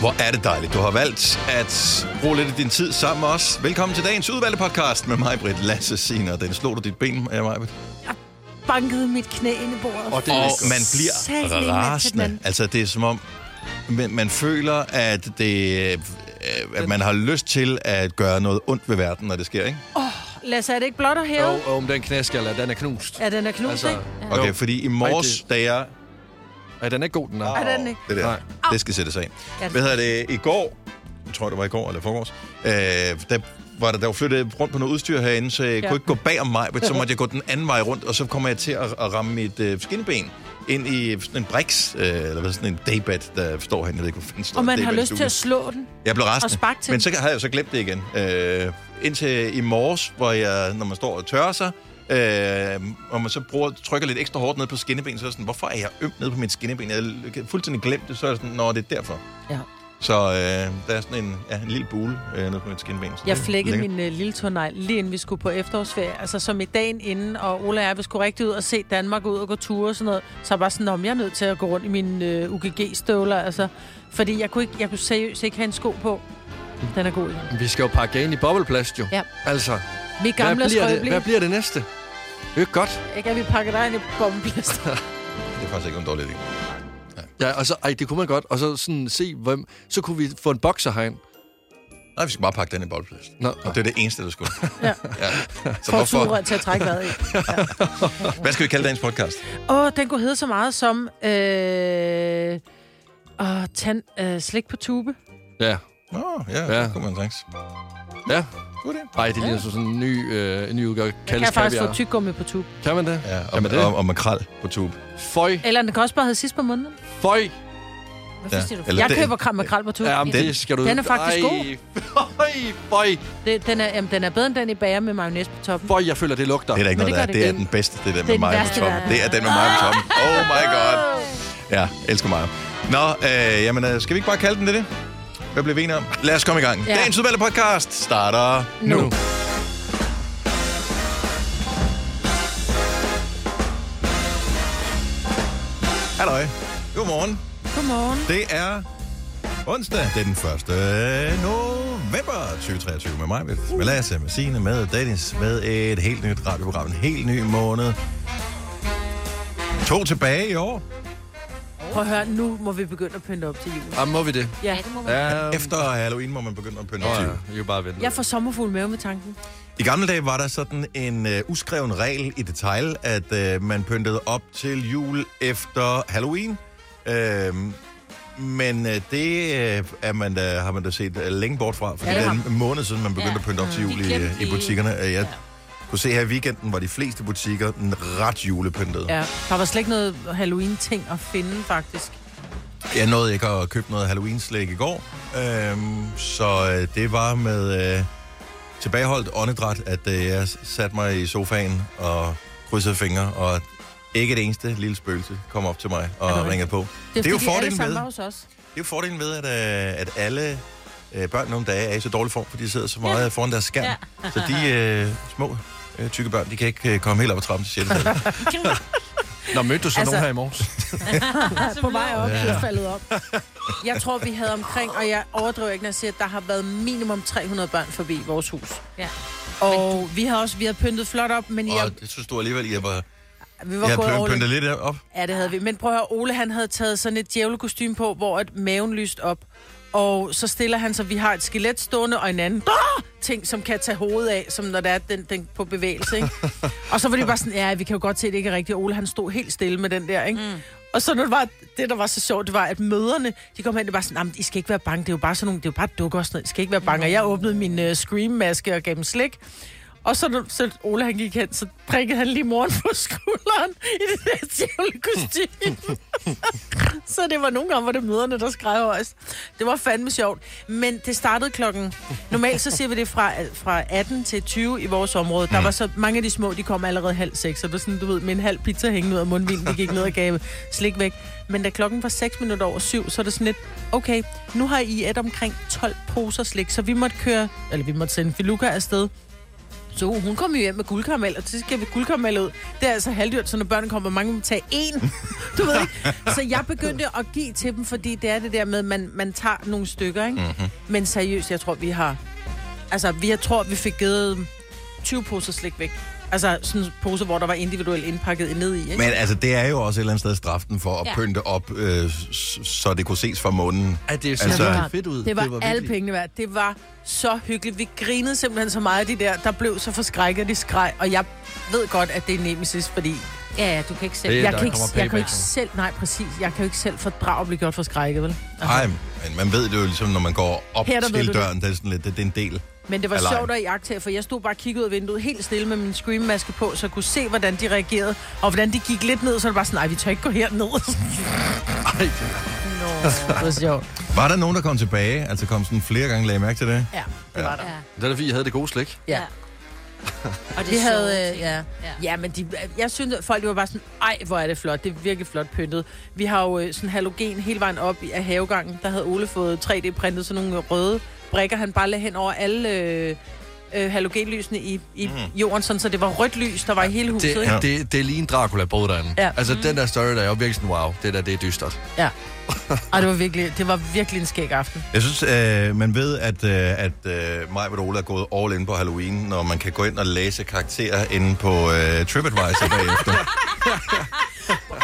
Hvor er det dejligt, du har valgt at bruge lidt af din tid sammen med os. Velkommen til dagens udvalgte podcast med mig, Britt Lasse Siner. Den slog du dit ben af mig, Britt? bankede mit knæ ind i bordet. Og, det, og man bliver rasende. Altså, det er som om, man, man føler, at, det, øh, at man har lyst til at gøre noget ondt ved verden, når det sker, ikke? Åh, oh, Lasse, er det ikke blot at hæve? Jo, om den knæskalle, den er knust. Ja, den er knust, altså, ikke? Okay, jo. fordi i morges, da jeg... Ja, den er ikke god, den er. Oh, er den ikke? Det der, Nej. det skal sættes af. Ja, Hvad hedder det? I går, jeg tror, det var i går eller forgårs, øh, der var der, der var flyttet rundt på noget udstyr herinde, så jeg ja. kunne ikke gå bag om mig, men så måtte jeg gå den anden vej rundt, og så kommer jeg til at, at ramme mit øh, skinneben ind i sådan en brix, øh, eller hvad, sådan en daybed, der står herinde. Jeg ved ikke, hvor Og man har lyst til at slå den. Jeg blev rasende. Men så havde jeg så glemt det igen. Øh, indtil i morges, hvor jeg, når man står og tørrer sig, Øh, og man så bruger, trykker lidt ekstra hårdt ned på skinneben, så er sådan, hvorfor er jeg øm ned på mit skinneben? Jeg har fuldstændig glemt det, så er det sådan, når det er derfor. Ja. Så øh, der er sådan en, ja, en lille bule øh, nede på mit skinben. Jeg flækkede min øh, lille turnej lige inden vi skulle på efterårsferie. Altså som i dagen inden, og Ola og jeg, vi skulle rigtig ud og se Danmark ud og gå ture og sådan noget. Så var sådan, om jeg er nødt til at gå rundt i mine øh, UGG-støvler. Altså, fordi jeg kunne, ikke, jeg kunne seriøst ikke have en sko på. Den er god. Vi skal jo pakke ind i bobleplast, jo. Ja. Altså, vi gamle hvad bliver, det, hvad bliver det næste? Det er godt. Ikke at vi pakker dig ind i bobleplast. det er faktisk ikke en dårlig idé. Ja, og så, ej, det kunne man godt. Og så sådan se, hvem... Så kunne vi få en bokser herind. Nej, vi skal bare pakke den i boldplads. Nå, og det er det eneste, du skulle. ja. ja. Så For hvorfor... til at trække vejret i. Ja. Hvad skal vi kalde dagens podcast? Åh, oh, den kunne hedde så meget som... Øh... Oh, tand, øh, slik på tube. Ja. Åh, oh, ja, ja. det kunne man tænke. Ja. Nej, det ligner ja. sådan en ny, øh, en ny udgave. Jeg kan faktisk få tyggegummi på tube. Kan man det? Ja, og, kan man det? og, og makrel på tube. Føj. Eller den kan også bare hedde sidst på måneden. Føj. Hvad ja. du? Jeg den, køber kram makrel på tube. Ja, men det skal du... Den er faktisk Ej. god. Føj, føj. Det, den, er, jamen, den er bedre end den i bager med mayonnaise på toppen. Føj, jeg føler, det lugter. Det er der ikke noget det der. Det, det er den bedste, det der med mig på toppen. Det er den med mig på toppen. Oh my god. Ja, elsker mig. Nå, øh, jamen, øh, skal vi ikke bare kalde den det? det? Hvad bliver vi enige om? Lad os komme i gang. Ja. Dagens udvalgte podcast starter nu. nu. Halløj. Godmorgen. Godmorgen. Det er onsdag. Det er den 1. november 2023 med mig, med, med Lasse, med Signe, med Dennis, med et helt nyt radioprogram, en helt ny måned. To tilbage i år. Prøv at høre, nu må vi begynde at pynte op til jul. Ja, må vi det? Ja, det må vi. Ja, Efter Halloween må man begynde at pynte op til jul. Ja, jo bare vente. Jeg får sommerfugl med med tanken. I gamle dage var der sådan en uh, uskreven regel i detail, at uh, man pyntede op til jul efter Halloween. Uh, men uh, det uh, er man da, har man da set uh, længe bort fra, for ja, det er en måned siden, man begyndte ja. at pynte op til jul i, i butikkerne. Uh, jeg ja. Kunne se her i weekenden, var de fleste butikker ret julepyntede. Ja, der var slet ikke noget Halloween-ting at finde, faktisk. Jeg nåede ikke at købe noget Halloween-slæg i går, uh, så uh, det var med... Uh, tilbageholdt åndedræt, at øh, jeg satte mig i sofaen og krydsede fingre, og ikke det eneste lille spøgelse kom op til mig og ringede på. Det er, det er jo fordelen ved. Det er jo fordelen ved, at, øh, at alle øh, børn nogle dage er i så dårlig form, fordi de sidder så meget ja. foran deres skærm. Ja. så de øh, små øh, tykke børn, de kan ikke øh, komme helt op ad trappen til 6. Nå, mødte du så altså... nogen her i morges? på vej op, ja. faldet op. Jeg tror, vi havde omkring, og jeg overdriver ikke, når jeg siger, at der har været minimum 300 børn forbi vores hus. Ja. Og du... vi har også vi har pyntet flot op, men... Og jeg... det synes du alligevel, I var... Vi var jeg havde pyntet lidt op. Ja, det havde vi. Men prøv at høre, Ole han havde taget sådan et djævlekostyme på, hvor et maven lyst op. Og så stiller han så, vi har et skelet stående, og en anden ah! ting, som kan tage hovedet af, som når der er den, den på bevægelse, ikke? og så var det bare sådan, ja, vi kan jo godt se, at det ikke er rigtigt. Ole, han stod helt stille med den der, ikke? Mm. Og så når det, var, det, der var så sjovt, det var, at møderne, de kom hen, det var sådan, nah, I skal ikke være bange, det er jo bare sådan nogle, det er jo bare dukker og sådan noget, I skal ikke være bange. Og jeg åbnede min uh, Scream-maske og gav dem slik. Og så, så Ole han gik hen, så prikkede han lige moren på skulderen i det der djævle kostyme. så det var nogle gange, hvor det møderne, der skreg højst. Det var fandme sjovt. Men det startede klokken... Normalt så siger vi det fra, fra 18 til 20 i vores område. Der var så mange af de små, de kom allerede halv seks. Så det var sådan, du ved, med en halv pizza hængende ud af mundvinden. De gik ned og gav slik væk. Men da klokken var 6 minutter over syv, så er det sådan lidt, okay, nu har I et omkring 12 poser slik, så vi måtte køre, eller vi måtte sende Filuka afsted to. Hun kommer jo hjem med guldkaramel, og så skal vi guldkaramel ud. Det er altså halvdyrt, så når børnene kommer, mange må tage én. Du ved ikke? Så jeg begyndte at give til dem, fordi det er det der med, at man, man tager nogle stykker, ikke? Mhm. Mm-hmm. Men seriøst, jeg tror, vi har... Altså, vi, jeg tror, vi fik givet 20 poser slik væk. Altså, sådan en pose, hvor der var individuelt indpakket ned i, ikke? Men altså, det er jo også et eller andet sted straften for at ja. Ja. pynte op, øh, så det kunne ses fra munden. Ej, det er Altså- altså, altså, fedt ud. Det var, det var alle pengene værd. Det var så hyggeligt. Vi grinede simpelthen så meget af de der, der blev så forskrækket, de skreg. Og jeg ved godt, at det er nemesis, fordi Ja, ja, du kan ikke selv. Det- jeg kan, ikke, jeg kan ikke selv, nej præcis, jeg kan jo ikke selv fordrage at blive gjort forskrækket, vel? Altså, Nej, men man ved det jo ligesom, når man går op Her, til du det. døren, det er sådan lidt, det, det er en del. Men det var af lejen. sjovt at iagtage, for jeg stod bare og kiggede ud af vinduet helt stille med min screammaske på, så jeg kunne se, hvordan de reagerede, og hvordan de gik lidt ned, så det var sådan, nej, vi tør ikke gå herned. Ej, Nå, det var sjovt. Var der nogen, der kom tilbage? Altså kom sådan flere gange, lagde I mærke til det? Ja, det var der. Ja. Det er da fordi, jeg havde det gode slik. Ja. Og det er havde, øh, ja. Ja. Ja, men de, jeg synes, at folk de var bare sådan, ej, hvor er det flot. Det er virkelig flot pyntet. Vi har jo øh, sådan halogen hele vejen op i- af havegangen. Der havde Ole fået 3D-printet sådan nogle røde brikker, han bare lagde hen over alle øh, øh, halogenlysene i, i mm. jorden, sådan, så det var rødt lys, der var i hele huset. Det, ja. det, det er lige en Dracula-båd derinde. Ja. Altså, den der story, der er jo virkelig sådan, wow, det der, det er dystert. Ja. Ej, det var virkelig, det var virkelig en skæg aften. Jeg synes, øh, man ved, at, øh, at øh, mig og Ole er gået all in på Halloween, når man kan gå ind og læse karakterer inde på øh, TripAdvisor bagefter.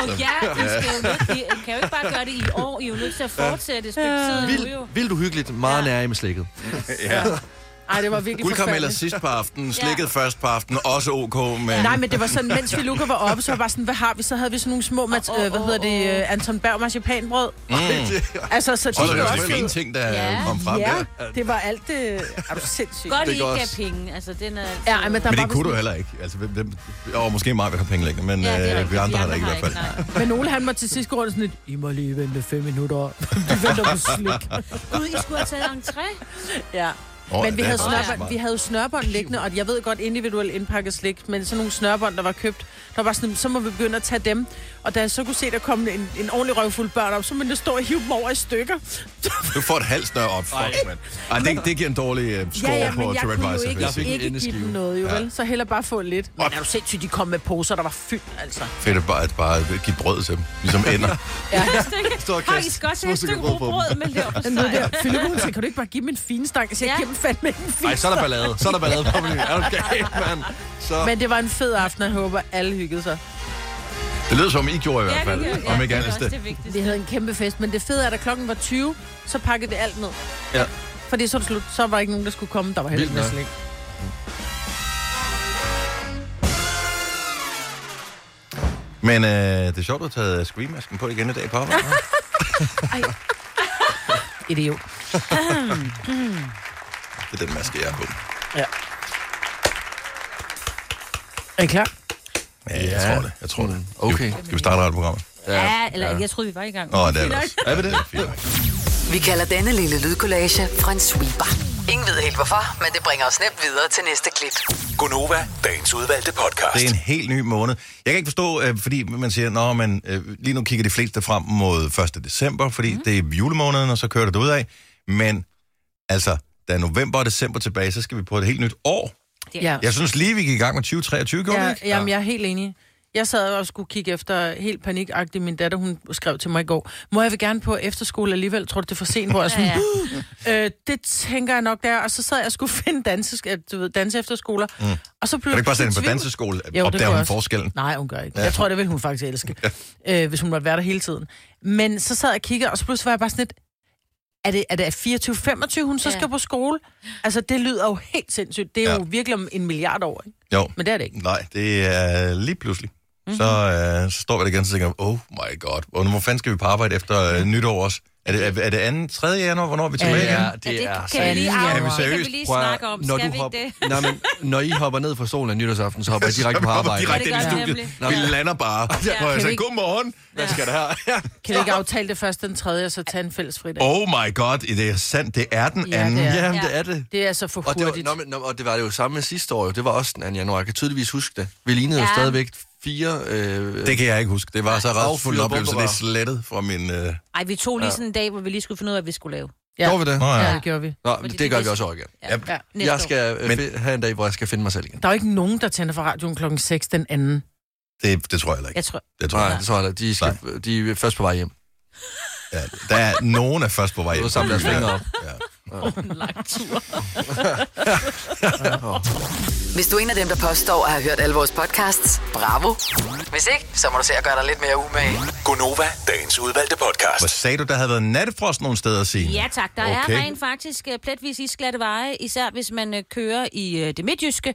Og ja, I skal jo nødt, I kan jo ikke bare gøre det i år. I er jo nødt til at fortsætte et stykke tid nu Vildt, vildt uhyggeligt, meget Ja. nær i med slikket. ja. Ej, det var virkelig Guldkarameller sidst på aftenen, slikket først på aftenen, også ok, men... Nej, men det var sådan, mens vi Luca var oppe, så var bare sådan, hvad har vi? Så havde vi sådan nogle små, mat- åh, øh, hvad hedder det, øh, Anton Berg marcipanbrød. Mm. Altså, så de Og så er var det også fine ting, der Ja. kom frem Ja, der. det var alt det... Er du sindssygt? Godt, I Det ikke gav penge. Altså, den er altid... Ja, men der Men var det kunne du sådan- heller ikke. Altså, hvem, hvem, og måske mig vil have penge liggende, men Ja, det er øh, vi andre har der ikke i hvert fald. Men Ole, han må til sidst gå rundt sådan lidt, I må lige vente fem minutter. Vi venter på slik. Gud, I skulle have taget entré. Ja. Åh, Men vi havde, snørbånd, vi havde snørbånd liggende, og jeg ved godt individuelt indpakket slik, men sådan nogle snørbånd, der var købt, der var sådan, så må vi begynde at tage dem. Og da jeg så kunne se, der kom en, en ordentlig røvfuld børn op, så måtte jeg stå og hive dem over i stykker. Du får et halvt snør op, fuck, mand. Ej, det, det giver en dårlig uh, score ja, ja, på men jeg kunne jo ikke, jeg Jeg ikke give dem noget, jo Ja. vel? Så heller bare få lidt. Men er du sindssygt, de kom med poser, der var fyldt, altså. Fedt at bare, at bare give brød til dem, ligesom ender. Ja. Stor Har I kast. skal også have et stykke brød på brød med lever på Den ved der, Philip, kan du ikke bare give dem en fin stang? Jeg siger, Ja. giv dem fandme en fin Ej, så er der ballade. Så er der ballade på. Er du gal, mand? Så... Men det var en fed aften, og jeg håber, alle hyggede sig. Det lyder som, I gjorde i hvert fald. det, gør- Om ja, ikke det det. det vigtigste. Vi havde en kæmpe fest, men det fede er, at da klokken var 20, så pakkede det alt ned. Ja. Fordi så slut. Så var der ikke nogen, der skulle komme. Der var heller Vildt ikke. Men øh, det er sjovt, at du har taget screenmasken på igen i dag på arbejde. Idiot. Det er den maske, jeg har på. Ja. Er I klar? Ja, jeg tror det. Jeg tror det. Okay. Skal vi starte radioprogrammet? Ja, eller jeg troede, vi var i gang. Åh, oh, det er det. Er vi det? Vi kalder denne lille lydkollage Frans sweeper. Ingen ved helt hvorfor, men det bringer os nemt videre til næste klip. Gunova, dagens udvalgte podcast. Det er en helt ny måned. Jeg kan ikke forstå, øh, fordi man siger, når man øh, lige nu kigger de fleste frem mod 1. december, fordi mm. det er julemåneden, og så kører det ud af. Men altså, da er november og december tilbage, så skal vi på et helt nyt år. Ja. Jeg synes lige, vi gik i gang med 2023, gjorde vi ja ikke? jamen, jeg er helt enig. Jeg sad og skulle kigge efter helt panikagtigt. Min datter, hun skrev til mig i går, må jeg vil gerne på efterskole alligevel? Tror du, det er for sent? Hvor jeg sådan, Ja, øh, det tænker jeg nok der. Og så sad jeg og skulle finde danse, du ved, danse efterskoler. Mm. Og så blev Kan du ikke bare sende på danseskole? Jo, det Opdager hun også. forskellen? Nej, hun gør ikke. Jeg tror, det vil hun faktisk elske, øh, hvis hun måtte være der hele tiden. Men så sad jeg og kiggede, og så pludselig var jeg bare sådan lidt, er det, er det 24-25, hun så Ja. skal på skole? Altså, det lyder jo helt sindssygt. Det er Ja. jo virkelig om en milliard år, ikke? Jo. Men det er det ikke. Nej, det er lige pludselig. Mm-hmm. Så, øh, så står vi der igen og tænker, oh my god, og hvor fanden skal vi på arbejde efter øh, nytår også? Er det, er, er det 2. 3. januar, hvornår er vi tilbage igen? Ja, Ja, det det er kan vi lige, seriøst. Er vi det kan seriøst? vi lige snakke om. når Skal du vi hop- det? Nej, men når I hopper ned fra stolen af nytårsaften, så hopper I direkte på arbejde. Direkte Ja, ind i det gør studiet. vi nemlig. Vi lander bare. Ja. Hvor jeg Kan vi sagde, godmorgen. Hvad skal der her? Ja. Kan vi ikke aftale det først den tredje, og så tage en fælles fridag? Oh my god, det er sandt, det er den Ja, anden. det er. Jamen, Ja. det er det. Det er så for Og det, var, hurtigt. nå, nå, og det var det jo samme med sidste år. jo. Det var også den 2. januar. Jeg kan tydeligvis huske det. Vi lignede ja. Ja. jo stadigvæk fire... Øh, Det kan jeg ikke huske. Det var så ret fuld Affyret oplevelse. Det er slettet fra min... Øh... Ej, vi tog lige sådan en dag, hvor vi lige skulle finde ud af, hvad vi skulle lave. Ja. Gjorde vi det? Nå, ja. Ja, det gjorde vi. Nå, Fordi det det gør vi også over igen. Ja. Ja. Jeg skal øh, Men- Men... have en dag, hvor jeg skal finde mig selv igen. Der er jo ikke nogen, der tænder for radioen klokken 6 den anden. Det, det tror jeg heller ikke. Jeg tror, Det tror jeg. Nej, det tror jeg ikke. De, skal, de er først på vej hjem. Ja, der er nogen af først på vej Du hjem. har samlet deres fingre op. Ja. en lang tur. Hvis du er en af dem, der påstår at have hørt alle vores podcasts, bravo. Hvis ikke, så må du se at gøre dig lidt mere umage. Gonova, dagens udvalgte podcast. Hvad sagde du, der havde været nattefrost nogle steder, Signe? Ja tak, der Okay. er rent faktisk uh, pletvis isglatte veje, især hvis man uh, kører i uh, det midtjyske.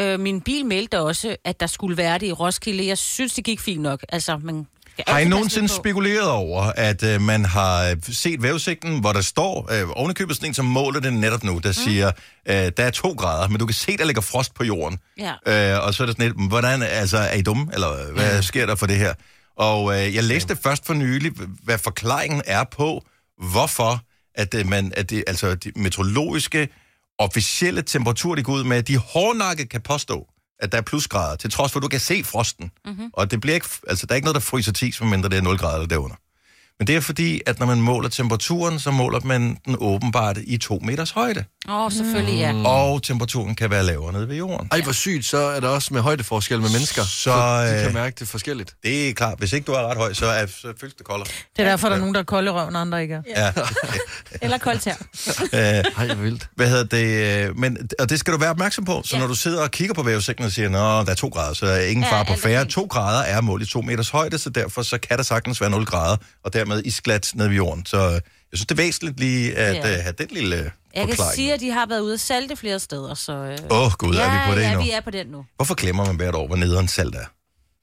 Uh, min bil meldte også, at der skulle være det i Roskilde. Jeg synes, det gik fint nok. Altså, man skal Har I nogensinde spekuleret over, at øh, man har øh, set vævesigten, hvor der står, øh, ovenikøbet sådan en, som måler det netop nu, der siger, øh, der er to grader, men du kan se, der ligger frost på jorden. Ja. Øh, og så er det sådan lidt, hvordan, altså, er I dumme, eller hvad sker der for det her? Og øh, jeg læste først for nylig, hvad forklaringen er på, hvorfor at, øh, man, at det, altså, de meteorologiske officielle temperaturer, de går ud med, de hårdnakket kan påstå, at der er plusgrader, til trods for, at du kan se frosten. Mm-hmm. Og det bliver ikke, altså, der er ikke noget, der fryser 10, medmindre det er 0 grader eller derunder. Men det er fordi, at når man måler temperaturen, så måler man den åbenbart i to meters højde. Åh, oh, selvfølgelig, ja. Mm. Og temperaturen kan være lavere nede ved jorden. Ej, hvor sygt, så er der også med højdeforskel med mennesker. Så, Så, de øh, kan mærke det forskelligt. Det er klart. Hvis ikke du er ret høj, så, er, så føles det koldere. Det er derfor, der er nogen, der er kolde røven, og andre ikke er. Ja. Eller koldt her. Øh, Ej, hvor vildt. hvad hedder det? øh, Men, og det skal du være opmærksom på. Så Ja. når du sidder og kigger på vævesigten og siger, at der er to grader, så er ingen Ja, far på alt er færre. To grader er mål i to meters højde, så derfor så kan der sagtens være 0 grader, og dermed isglat ned ved jorden. Så øh, jeg synes, det er væsentligt lige at Ja. ja. have den lille øh, Jeg kan forklaring. sige, at de har været ude at salte flere steder, så... øh, Åh, oh, gud, ja, er vi på det ja, endnu? vi er på den nu. Hvorfor glemmer man hvert år, hvor nederen salt er?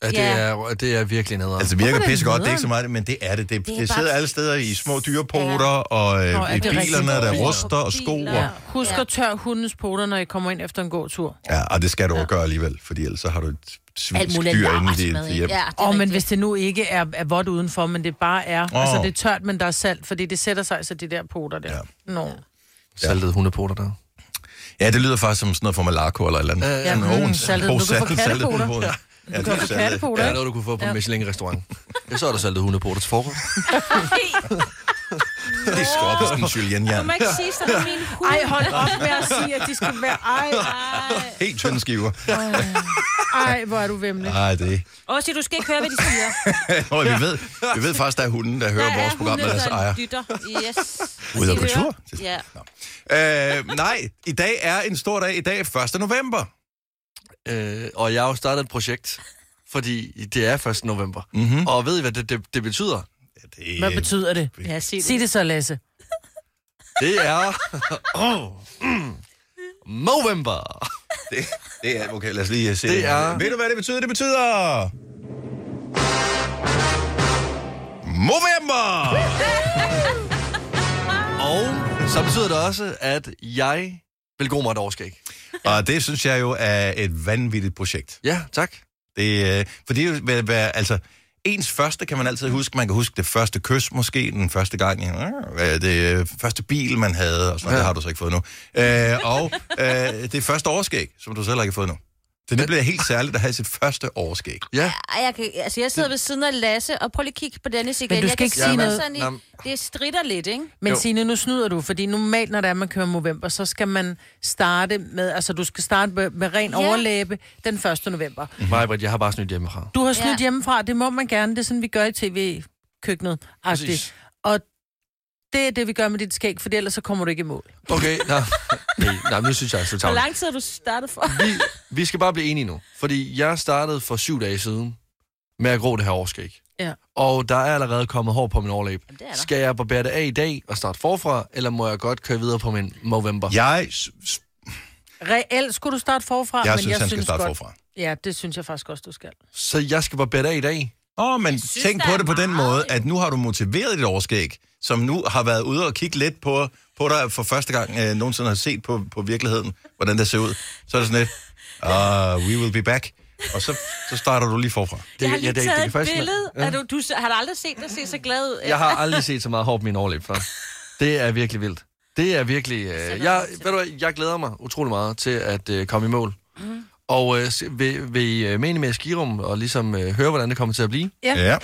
Ja, det, Ja. er, det er virkelig nederen. Altså, det virker er det pissegodt, det er ikke så meget, men det er det. Det, det, er det bare- sidder alle steder i små dyrepoter, Ja. og øh, Nå, i bilerne, der Biler. ruster og sko. Og, Ja. Husk Ja. at tør hundens poter, når I kommer ind efter en god tur. ja, og det skal du jo gøre alligevel, fordi ellers så har du et Alt svinsk muligt dyr inde i dit med, hjem. Ja, det Åh, oh, men hvis det nu ikke er, er vådt udenfor, men det bare er... Oh. Altså, det er tørt, men der er salt, fordi det sætter sig, så de der poter der. Ja. Ja. Nå. Saltede hundepoter der. Ja, det lyder faktisk som sådan noget fra Malaco eller et eller andet. Ja, Sådan, mm, saltet- du kan få kattepoter. Ja, det kan er er ikke? noget, du kunne få på en Ja. Michelin-restaurant. Ja, så er der saltet hundepoter til frokost. De skal op i sådan en Du må ikke sige sådan, min hund. Ej, hold op med at sige, at de skal være... Ej, Ej. Helt tynde skiver. ej, hvor er du vemmelig. Nej, det Også du skal ikke høre, hvad de siger. Nå, vi ved, vi ved faktisk, der er hunden, der hører Der vores program med deres der ejer. dytter. Yes. Ude at De gå hører. tur? Ja. Øh, nej, i dag er en stor dag. I dag er 1. november. Øh, og jeg har jo startet et projekt, fordi det er 1. november. Mm-hmm. Og ved I, hvad det, det, det betyder? Det, Hvad betyder det? Ja, sig det. Sig det så, Lasse. Det er... oh, mm, Movember! det, det er, okay, lad os lige se. Det er- Ved du, hvad det betyder? Det betyder... Movember! Og så betyder det også, at jeg vil gå mig et årskæg. Og det synes jeg jo er et vanvittigt projekt. Ja, tak. Det, øh, for det er jo, hvad, hvad, altså, ens første kan man altid huske. Man kan huske det første kys, måske den første gang. Ja, det øh, første bil, man havde, og sådan noget, Ja. det har du så ikke fået nu. Øh, og øh, det første årskæg, som du selv ikke har fået nu. Så det bliver helt særligt at have sit første årskæg. Ja, Ej, jeg, kan, altså, jeg sidder ved siden af Lasse, og prøv lige at kigge på Dennis igen. Men du jeg skal kan ikke se sige noget. Sådan i, det stritter lidt, ikke? Men Jo. Signe, nu snyder du, fordi normalt, når det er, man kører november, så skal man starte med, altså du skal starte med, med ren Ja. ja. overlæbe den 1. november. mig, Britt, jeg har bare snydt hjemmefra. Du har snydt Ja. ja. hjemmefra, det må man gerne, det er sådan, vi gør i tv-køkkenet. Og det er det, vi gør med dit skæg, for ellers så kommer du ikke i mål. Okay, nå. Nej, nej, nu synes jeg, er så Hvor tavligt. lang tid har du startet for? Vi, vi skal bare blive enige nu. Fordi jeg startede for syv dage siden med at gro det her årskæg. Ja. Og der er allerede kommet hår på min overlæb. Jamen, det er der. Skal jeg barbere det af i dag og starte forfra, eller må jeg godt køre videre på min Movember? Jeg, Reelt skulle du starte forfra, jeg men synes, jeg han skal synes starte godt... forfra. Ja, det synes jeg faktisk også, du skal. Så jeg skal barbere det af i dag? Åh, oh, men synes, tænk på det på den måde, at nu har du motiveret dit overskæg, som nu har været ude og kigge lidt på, på dig for første gang øh, nogensinde har set på, på virkeligheden, hvordan det ser ud. Så er det sådan lidt, uh, we will be back. Og så, så starter du lige forfra. Det, jeg har lige det, taget kan et faktisk- billede. Ja. Ja. Er du, du, har du aldrig set dig se så glad ud? Jeg har aldrig set så meget hår på min overlæb før. Det er virkelig vildt. Det er virkelig... Øh, jeg, ved du jeg glæder mig utrolig meget til at øh, komme i mål. Mm. Og øh, vil, vil I øh, mene med skirum og ligesom øh, høre, hvordan det kommer til at blive? Ja. ja.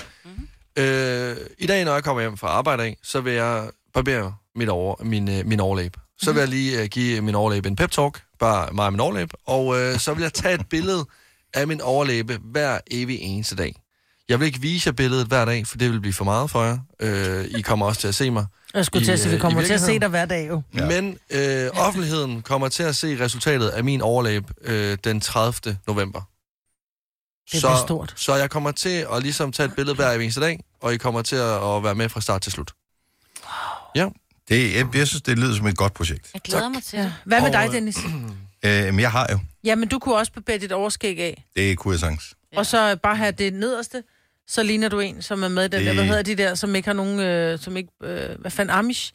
Øh, I dag, når jeg kommer hjem fra arbejde af, så vil jeg barbere mit over, min, øh, min overlæb. Så vil jeg lige øh, give min overlæb en pep-talk, bare mig og min overlæb, og øh, så vil jeg tage et billede af min overlæbe hver evig eneste dag. Jeg vil ikke vise jer billedet hver dag, for det vil blive for meget for jer. Øh, I kommer også til at se mig. Jeg skulle I, til at sige, vi øh, kommer til at se dig hver dag jo. Ja. Ja. Men øh, offentligheden kommer til at se resultatet af min overlæb øh, den 30. november. Det så, bliver stort. Så jeg kommer til at ligesom tage et billede hver eneste dag, og I kommer til at, at være med fra start til slut. Det, jeg, jeg synes, det lyder som et godt projekt. Jeg glæder Tak. mig til Ja. det. Hvad med Og, dig, Dennis? Øh, men jeg har jo. Jamen, du kunne også barbere dit overskæg af. Det kunne jeg sagtens. Ja. Og så bare have det nederste, så ligner du en, som er med i den Det- der, hvad hedder de der, som ikke har nogen, øh, som ikke, øh, hvad fanden, Amish,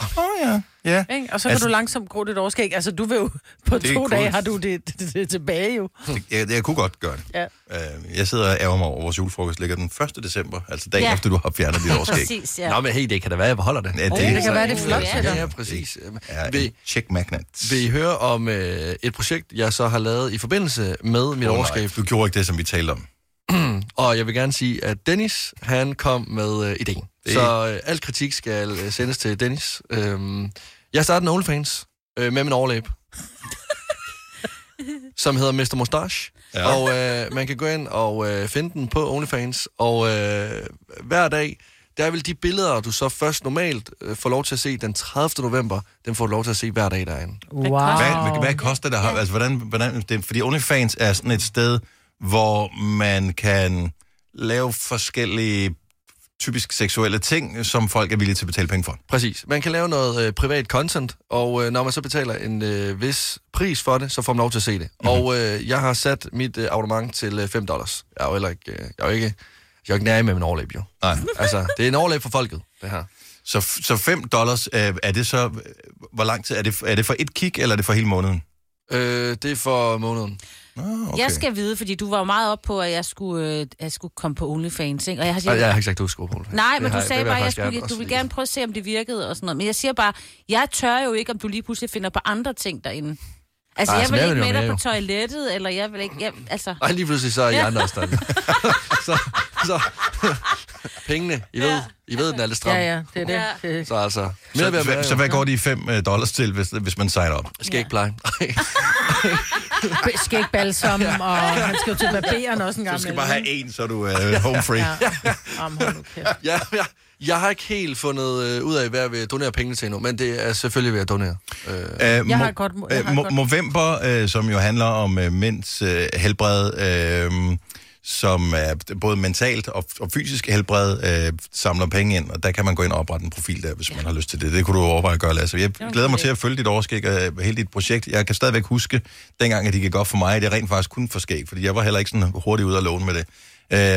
Åh oh, ja. Ja. ikke? Og så kan Altså- du langsomt gro dit overskæg. Altså, du vil jo, på Det to cool. dage har du det, det, det tilbage jo. Jeg, jeg kunne godt gøre det. Ja. Øh, jeg sidder og ærger mig over, at vores julefrokost ligger den 1. december, altså dagen Ja. efter, du har fjernet dit overskæg. Præcis, ja. Nå, men hey, det kan da være, jeg beholder det. Ja, det, Oh, det kan være, det er Oh, flot ja. dig. Ja, præcis. er Vil, check magnet. vil I høre om øh, et projekt, jeg så har lavet i forbindelse med mit Åh, overskab? nej, Du gjorde ikke det, som vi talte om. Og jeg vil gerne sige, at Dennis, han kom med øh, ideen. Det- Så øh, al kritik skal øh, sendes til Dennis. Øhm, jeg startede en OnlyFans øh, med min overlæb, som hedder Mr. Mustache. Ja. Og øh, man kan gå ind og øh, finde den på OnlyFans. Og øh, hver dag, der vil de billeder, du så først normalt øh, får lov til at se den 30. november, dem får du lov til at se hver dag derinde. Wow. Hvad, hvad, hvad koster det? Altså, hvordan, hvordan, det? Fordi OnlyFans er sådan et sted, hvor man kan lave forskellige typisk seksuelle ting, som folk er villige til at betale penge for. Præcis. Man kan lave noget øh, privat content, og øh, når man så betaler en øh, vis pris for det, så får man lov til at se det. Mhm. Mm-hmm. Og øh, jeg har sat mit øh, abonnement til øh, 5 dollars. Jeg er jo heller ikke, øh, jeg er jo ikke, jeg er ikke nær med min overlæb, jo. Nej. Altså, det er en overlæb for folket, det her. Så, så 5 dollars, øh, er det så... Hvor lang tid? Er det, er det for et kig, eller er det for hele måneden? Øh, det er for måneden. Ah, okay. Jeg skal vide, fordi du var jo meget op på, at jeg skulle, øh, jeg skulle komme på OnlyFans, ikke? Og jeg har Ej, jeg har ikke sagt, du skulle på det. Nej, Det men har du jeg- sagde det bare, at jeg skulle, du vil gerne prøve at se, om det virkede og sådan noget. Men jeg siger bare, jeg tør jo ikke, om du lige pludselig finder på andre ting derinde. Altså, Ej, jeg vil ikke det med dig på toilettet, eller jeg vil ikke... Jeg, altså, Ej, lige pludselig så er I andre også så, så, pengene, I ved, I ved den er lidt stram. Ja, ja, det er det. Ja. Så altså, mere Så, være, så, så hvad går de 5 dollars til, hvis, hvis man signer op? skal ikke pleje. Skægbalsam, og han skal jo til barberen også en gang. Du skal bare have en, så er du uh, home free. Ja. Kæft. Ja, ja. Jeg har ikke helt fundet øh, ud af, hvad jeg vil donere pengene til endnu, men det er selvfølgelig ved at donere. Øh, Uh, Jeg har et godt- jeg har et godt- November, uh, som jo handler om uh, mænds uh, helbred, uh, som er både mentalt og, og fysisk helbred, uh, samler penge ind, og der kan man gå ind og oprette en profil der, hvis ja. man har lyst til det. Det kunne du overveje at gøre, Lasse. Jeg glæder mig til at følge dit overskæg og hele dit projekt. Jeg kan stadigvæk huske, dengang, at det gik op for mig, at det rent faktisk kun for skæg, fordi jeg var heller ikke sådan hurtigt ud at låne med det.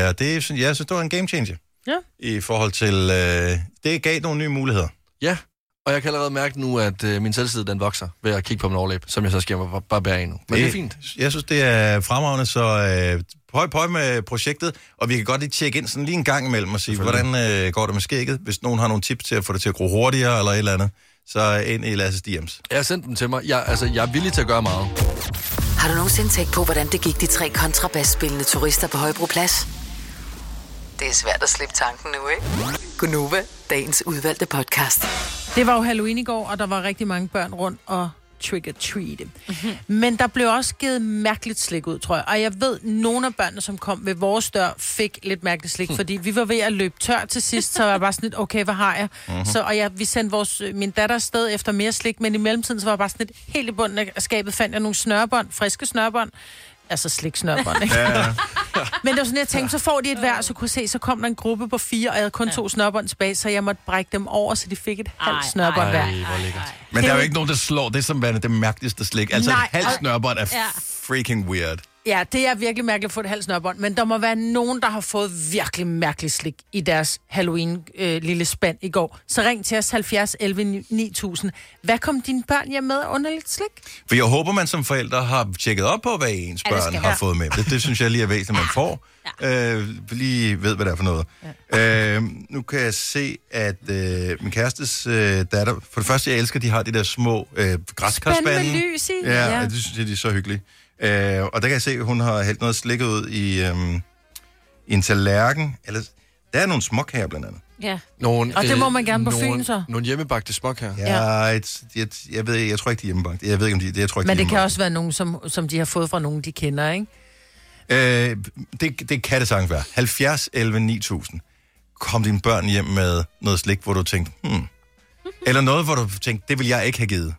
Og det, er sådan- jeg synes, det var en game changer Ja. i forhold til... Uh, det gav nogle nye muligheder. ja, og jeg kan allerede mærke nu, at øh, min selvtid den vokser ved at kigge på min overlæb, som jeg så skal bare, bare bære endnu. Men det er fint. Jeg synes, det er fremragende, så øh, pøj, pøj med projektet, og vi kan godt lige tjekke ind sådan lige en gang imellem og sige, hvordan øh, går det med skægget? Hvis nogen har nogle tips til at få det til at gro hurtigere eller et eller andet, så ind i Lasses DM's. Jeg har sendt dem til mig. Jeg, altså, jeg er villig til at gøre meget. Har du nogensinde tænkt på, hvordan det gik de tre kontrabasspillende turister på Højbroplads? Det er svært at slippe tanken nu, ikke? Gunova, dagens udvalgte podcast. Det var jo Halloween i går, og der var rigtig mange børn rundt og trick-or-treat. Mhm. Men der blev også givet mærkeligt slik ud, tror jeg. Og jeg ved, at nogle af børnene, som kom ved vores dør, fik lidt mærkeligt slik, Hm. fordi vi var ved at løbe tør til sidst, så var bare sådan lidt, okay, hvad har jeg? Mhm. Så, og jeg, vi sendte vores, min datter afsted efter mere slik, men i mellemtiden, så var jeg bare sådan lidt, helt i bunden af skabet fandt jeg nogle snørbånd, friske snørbånd, altså slik snørbånd, ikke? Ja. Men det var sådan, jeg tænkte, så får de et hver, så kunne se, så kom der en gruppe på fire, og jeg havde kun to snørbånd tilbage, så jeg måtte brække dem over, så de fik et halvt snørbånd hver. Men der er jo ikke nogen, der slår det som værende det mærkeligste slik. Altså Nej, et halvt snørbånd er Ja. freaking weird. Ja, det er virkelig mærkeligt at få et halvt snørbånd, men der må være nogen, der har fået virkelig mærkeligt slik i deres Halloween øh, lille spand i går. Så ring til os 70 11 9000. Hvad kom dine børn hjem med underligt slik? For jeg håber, man som forældre har tjekket op på, hvad ens Ja, børn har fået med. Det, det synes jeg lige er væsentligt, man får. Øh, lige ved, hvad det er for noget. Øh, nu kan jeg se, at øh, min kærestes øh, datter... For det første, jeg elsker, de har de der små øh, græskarspande. Spand med lys i. Ja, Ja. ja. det synes jeg, de er så hyggelige. Øh, og der kan jeg se, at hun har hældt noget slik ud i, øh, i en tallerken. Eller, der er nogle småkager blandt andet. Ja. Nogle, Og det må man gerne på nogle, Fyn, så. Nogle hjemmebagte smuk her. Ja, jeg, jeg, jeg, ved, jeg tror ikke, de er hjemmebagt. Jeg ved ikke, om de, jeg tror ikke, Men de det kan også være nogen, som, som de har fået fra nogen, de kender, ikke? Øh, det, det kan det sagtens være. 70, 11, 9000. Kom dine børn hjem med noget slik, hvor du tænkte, hmm. Eller noget, hvor du tænkte, det vil jeg ikke have givet.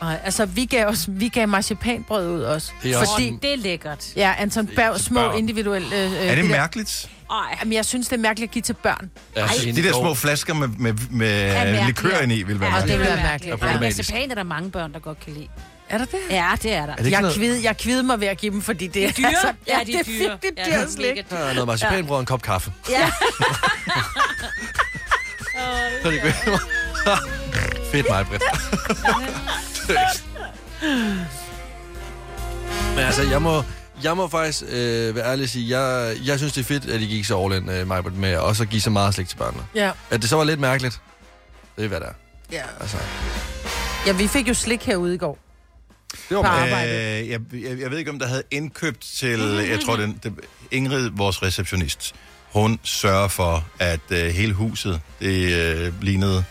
Nej, altså, vi gav, os, vi gav marcipanbrød ud også. Det er også Fordi, sådan- Det er lækkert. ja, Anton Berg, små børn. individuelle... Øh, Er det mærkeligt? Ej. Jamen, jeg synes, det er mærkeligt at give til børn. Ja, De der små flasker med, med, med mærkeligt. likør ind i, vil være Ja, mærkeligt. det vil være mærkeligt. Og Ja, marcipan er der mange børn, der godt kan lide. Er der det? Ja, det er der. Er det Jeg, noget, kvide, jeg kvide mig ved at give dem, fordi det er... Dyre? Altså, ja, de er det er dyre. dyrt det er slik. der er noget marcipanbrød og en kop kaffe. Ja. Så er det godt. Fedt mig, Britt. Men altså, jeg må, jeg må faktisk øh, være ærlig og sige, jeg, jeg synes, det er fedt, at I gik så all in, øh, med også at give så meget slik til børnene. Ja. At det så var lidt mærkeligt, det er hvad det er. Ja. Altså, ja, vi fik jo slik herude i går. det var På arbejde. Øh, jeg, jeg, jeg ved ikke, om der havde indkøbt til, jeg tror, den, det, Ingrid, vores receptionist, hun sørger for, at øh, hele huset, det øh, lignede,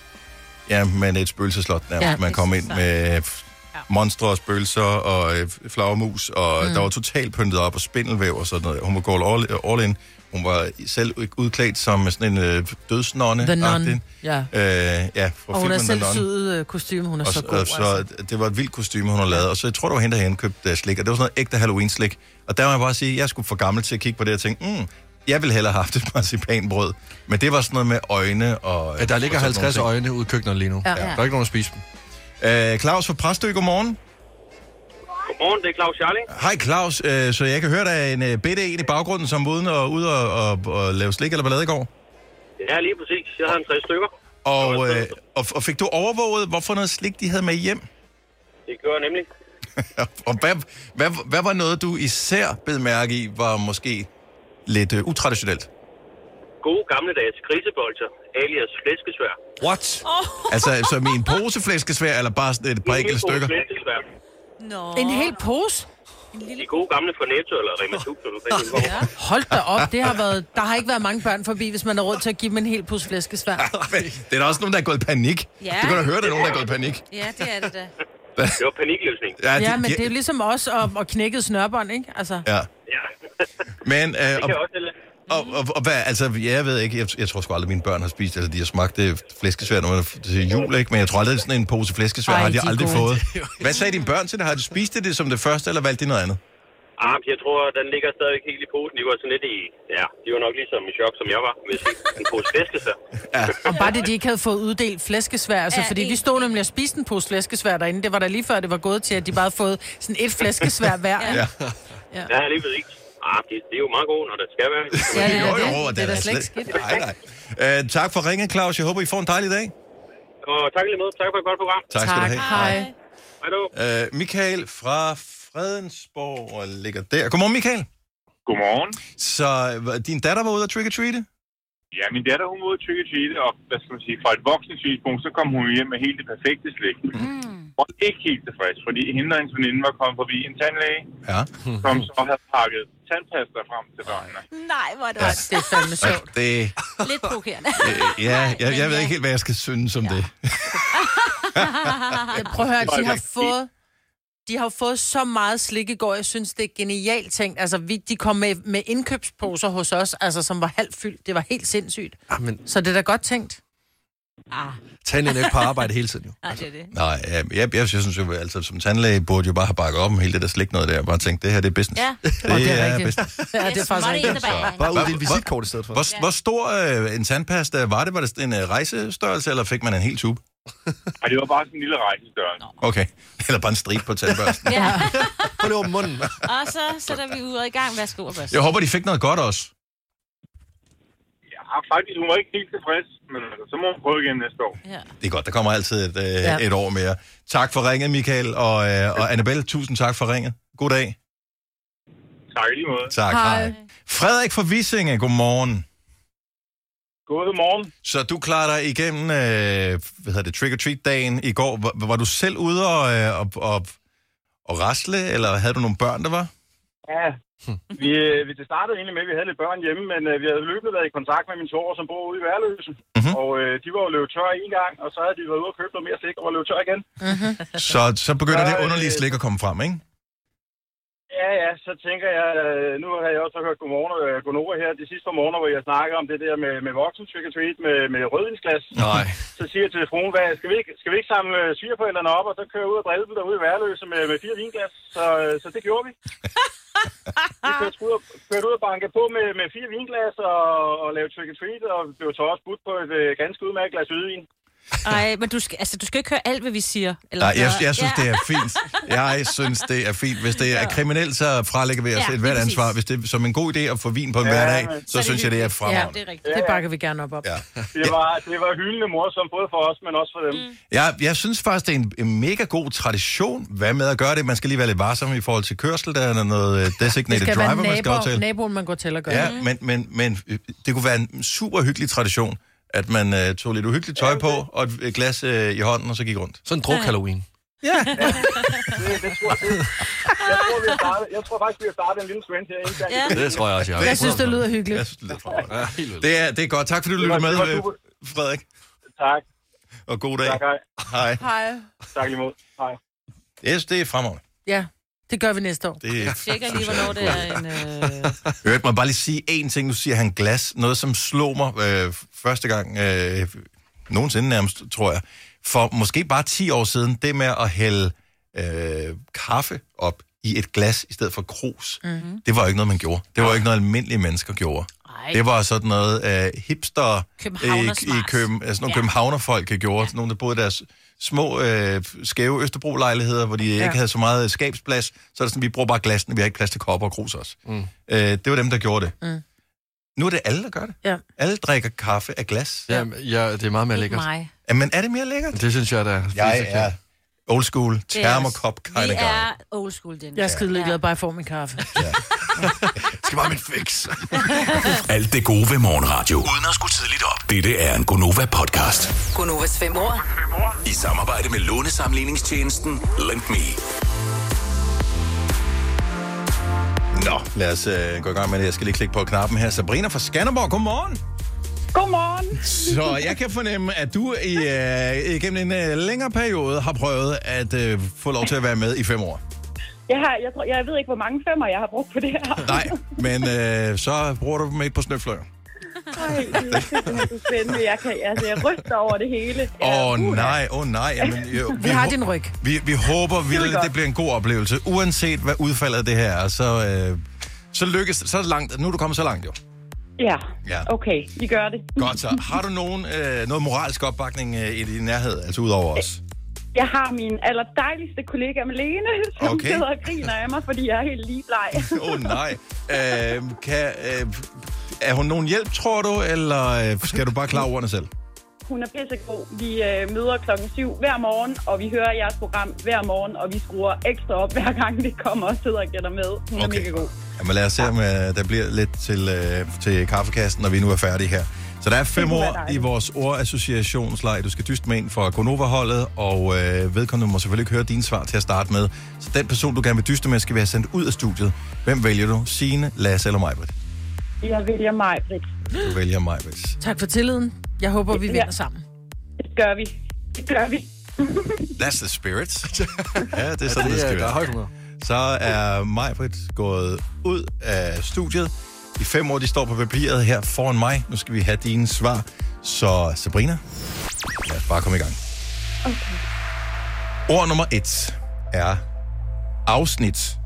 ja, men et spøgelseslot nærmest. Ja, Man kom ind med f- monstre og spøgelser og øh, flagermus, og mm. der var totalt pyntet op og spindelvæv og sådan noget. Hun var gået all, all in. Hun var selv udklædt som sådan en øh, dødsnonne. The Nun. Ja. Øh, ja, fra Og hun har selv syet øh, kostume, hun er Og, så så, god. og, så altså. det var et vildt kostume, hun har lavet. Og så jeg tror, det var hende, der havde uh, slik. Og det var sådan noget ægte Halloween-slik. Og der må jeg bare sige, at jeg skulle for gammel til at kigge på det og tænke, mm, jeg ville hellere have haft et marcipanbrød. Men det var sådan noget med øjne og... Ja, der ligger og sådan 50 nogle øjne ude i køkkenet lige nu. Ja. Der er ikke nogen at spise dem. Øh, Claus fra Præstø, godmorgen. Godmorgen, det er Claus Charlie. Hej Claus, øh, så jeg kan høre, der er en øh, bitte en i baggrunden, som var uden og, ude og, og, og lave slik eller ballade i går. Ja, lige præcis. Jeg havde en 60 stykker. Og, øh, og, og fik du overvåget, hvorfor noget slik de havde med hjem? Det gør jeg nemlig. og hvad, hvad, hvad var noget, du især bed mærke i, var måske lidt øh, utraditionelt? Gode gammeldags grisebolter, alias flæskesvær. What? Oh. Altså, som i en pose flæskesvær, eller bare sådan et par enkelte stykker? Flæskesvær. En hel pose? De gode gamle fra Netto eller Rema 1000. Eller hvad det er. Hold da op, det har været, der har ikke været mange børn forbi, hvis man har råd til at give dem en hel pose flæskesvær. Det er der også nogen, der er gået i panik. Ja. Du kan da høre, der er nogen, der er gået i panik. Ja, det er det da. Det var panikløsning. Ja, men det er jo ligesom os og, og knækket snørbånd, ikke? Altså, Ja. Ja, Men, øh, det og, kan jeg også og, og, og, hvad, altså, ja, jeg ved ikke, jeg, jeg tror sgu aldrig, mine børn har spist, eller de har smagt det flæskesvær, når man er til jul, ikke? Men jeg tror aldrig, sådan en pose flæskesvær Ej, har de de aldrig gode. fået. Hvad sagde dine børn til det? Har de spist det som det første, eller valgte de noget andet? Ah, jeg tror, den ligger stadigvæk helt i posen. De var sådan lidt i... Ja, de var nok ligesom i chok, som jeg var, hvis en pose flæskesvær. og bare det, de ikke havde fået uddelt flæskesvær. Altså, Ja, fordi vi stod nemlig og spiste en pose flæskesvær derinde. Det var da lige før, det var gået til, at de bare havde fået sådan et flæskesvær hver. ja. Ja, lige præcis. Ah, det, det er jo meget gode, når det skal være. Ja, det er Jo, det. jo, Det er da slet ikke skidt. Nej, nej. Uh, tak for ringen, Claus. Jeg håber, I får en dejlig dag. Og tak lige måde. Tak for et godt program. Tak, skal du Tak, have. hej. Hej. Uh, Michael fra Fredensborg ligger der. Godmorgen, Michael. Godmorgen. Så øh, din datter var ude at trick-or-treate? Ja, min datter hun var ude trick or og hvad skal man sige, fra et voksent synspunkt, så kom hun hjem med helt det perfekte slik. Mm. Og ikke helt tilfreds, fordi hende og hendes veninde var kommet forbi en tandlæge, Ja. som så havde pakket tandpasta frem til børnene. Nej, hvor er det Ja. også Det er fandme sjovt. Det, lidt provokerende. øh, ja, jeg, jeg ved ikke helt, hvad jeg skal synes om det. Jeg prøver at høre, de har fået... De har jo fået så meget slik i går, jeg synes, det er genialt tænkt. Altså, vi, de kom med, med indkøbsposer hos os, altså, som var halvt fyldt. Det var helt sindssygt. Ah, men Så det er da godt tænkt. Ah, tag en ikke på arbejde hele tiden jo. nej, det er det. Nej, jeg, jeg, jeg synes jo, altså som tandlæge burde jo bare have bakket op om hele det der slik noget der. Jeg bare tænkt, det her det er business. Ja. Det, Og det er rigtigt. business. Ja, det er faktisk rigtigt. Bare Hvor- uddele visitkort i stedet for. Hvor, hvor stor øh, en tandpasta var det? Var det en øh, rejsestørrelse, eller fik man en hel tube? Og det var bare sådan en lille rejsestørrelse. Okay. Eller bare en stribe på tandbørsten. Ja. Prøv lige åbne munden. Og så sætter vi ud og i gang. Værsgo, Børs. Jeg håber, de fik noget godt også. Ja, faktisk, hun var ikke helt tilfreds, men altså, så må hun prøve igen næste år. Ja. Det er godt, der kommer altid et, øh, Ja. et år mere. Tak for ringet, Michael. Og, øh, og Annabelle, tusind tak for ringet. God dag. Tak i lige måde. Tak. Hej. Frederik fra Visinge, godmorgen. Godmorgen. Så du klarer dig igennem øh, hvad hedder det, trick-or-treat-dagen i går. Var, var du selv ude og, øh, og, og, og rasle, eller havde du nogle børn, der var? Ja, Vi, øh, vi, det startede egentlig med, at vi havde lidt børn hjemme, men øh, vi havde løbende været i kontakt med min svoger, som bor ude i Værløse. Mm-hmm. Og øh, de var jo løbet tør en gang, og så havde de været ude og købe noget mere slik og var løbet tør igen. Så, så begynder Så, det øh, underlige slik at komme frem, ikke? Ja, ja, så tænker jeg, øh, nu har jeg også hørt Godmorgen øh, Godnova her de sidste par måneder, hvor jeg snakker om det der med, med voksen trick treat med, med rødvinsglas. Nej. Så siger jeg til fruen, hvad, skal, vi ikke, skal vi ikke samle svigerforældrene op, og så køre ud og drille dem derude i Værløse med, med fire vinglas? Så, øh, så det gjorde vi. Vi kørte ud, og, kørte ud og banke på med, med fire vinglas og, og lavede trick treat, og blev så også budt på et øh, ganske udmærket glas hvidvin. Ej, men du skal, altså, du skal ikke høre alt, hvad vi siger. Eller Nej, jeg, jeg synes, Ja. det er fint. Jeg synes, det er fint. Hvis det er kriminelt, så fralægger vi os Ja, et hvert ansvar. Hvis det er som en god idé at få vin på en Ja, hverdag, men- så synes jeg, det er Ja, fremragende. Det er rigtigt. det bakker vi gerne op op. Ja. Det var, det var hyldende morsomt, både for os, men også for dem. Mm. Jeg, jeg synes faktisk, det er en, en mega god tradition. Hvad med at gøre det? Man skal lige være lidt varsom i forhold til kørsel. Der er noget øh, Det designated skal driver, være man skal aftale. naboen, man går til at gøre. Ja, men, men, men øh, det kunne være en super hyggelig tradition, at man øh, tog lidt uhyggeligt tøj på, og et, glas øh, i hånden, og så gik rundt. Sådan en druk Halloween. Det, det tror, det, jeg, tror, vi har startet, jeg tror faktisk, vi har startet en lille trend her. Ja. Det tror jeg også, jeg har. Jeg synes, det lyder hyggeligt. Jeg synes, det er fremragende. Ja. Det er, det er godt. Tak fordi du lyttede med. Frederik. Tak. Og god dag. Tak, hej. Hej. Hej. Tak lige mod. Hej. Yes, det er fremragende. Ja, det gør vi næste år. Det er, Tjekker lige, hvornår det er en... Øh... Hørte mig bare lige sige én ting. Nu siger han glas. Noget, som slog mig øh, første gang, øh, nogensinde nærmest, tror jeg. For måske bare 10 år siden, det med at hælde øh, kaffe op i et glas i stedet for krus. Mm-hmm. Det var jo ikke noget, man gjorde. Det var jo ikke noget, almindelige mennesker gjorde. Ej. Det var sådan noget øh, hipster i, i Københavnersmart. Køben, altså nogle Ja. ja. københavnerfolk gjorde. Nogle, der boede i deres små, øh, skæve Østerbro-lejligheder, hvor de ja. ikke havde så meget skabsplads. Så er det sådan, vi bruger bare glasene, vi har ikke plads til kopper og krus også. Mm. Øh, det var dem, der gjorde det. Mm. Nu er det alle, der gør det. Ja. Alle drikker kaffe af glas. Ja, ja, det er meget mere lækkert. mig. Ja. Men er det mere lækkert? Det synes jeg, der er. Jeg er old school, er- termokop kind of Vi guy. er old school, Dennis. Jeg er skide ligeglad, bare jeg får min kaffe. skal bare min fix. Alt det gode ved morgenradio. Uden at skulle tidligt op. Dette er en Gonova-podcast. Gunovas fem år. I samarbejde med lånesamligningstjenesten Lend Me. Nå, lad os øh, gå i gang med det. Jeg skal lige klikke på knappen her. Sabrina fra Skanderborg, godmorgen. Godmorgen. Så jeg kan fornemme, at du i, øh, igennem en øh, længere periode har prøvet at øh, få lov til at være med i fem år. Jeg, har, jeg, tror, jeg ved ikke, hvor mange femmer jeg har brugt på det her. Nej, men øh, så bruger du dem ikke på snøfløjer. Ej, det er så spændende. Jeg, kan, altså, jeg ryster over det hele. Åh oh, nej, åh oh, nej. Jamen, jo, Vi har hå- din ryg. Vi, vi håber vi virkelig, godt. det bliver en god oplevelse. Uanset hvad udfaldet af det her er, så, øh, så lykkes så det langt. Nu er du kommet så langt jo. Ja, Ja. okay, vi gør det. Godt så. Har du nogen, øh, noget moralsk opbakning øh, i din nærhed, altså ud over os? Jeg har min allerdejligste kollega Malene, som Okay. sidder og griner af mig, fordi jeg er helt lige bleg. Åh oh, nej. Øh, kan, øh, er hun nogen hjælp, tror du, eller øh, skal du bare klare ordene selv? Hun er pissegod. Vi øh, møder klokken 7 hver morgen, og vi hører jeres program hver morgen, og vi skruer ekstra op, hver gang det kommer og sidder og gætter med. Hun er Okay. mega god. Jamen lad os se, om øh, der bliver lidt til, øh, til kaffekassen, når vi nu er færdige her. Så der er fem år i vores ordassociationslej. Du skal dyste med en fra Gonova-holdet, og øh, vedkommende må selvfølgelig ikke høre dine svar til at starte med. Så den person, du gerne vil dyste med, skal vi have sendt ud af studiet. Hvem vælger du? Signe, Lasse eller Majbrit? Jeg vælger mig, Britt. Du vælger Majbrit. Tak for tilliden. Jeg håber, vi Ja. vinder sammen. Det gør vi. Det gør vi. That's the spirit. ja, det er sådan, det, Det er, skal være. Så er Majbrit gået ud af studiet. De fem år, de står på papiret her foran mig. Nu skal vi have dine svar. Så Sabrina, lad os bare komme i gang. Okay. Ord nummer et er afsnit.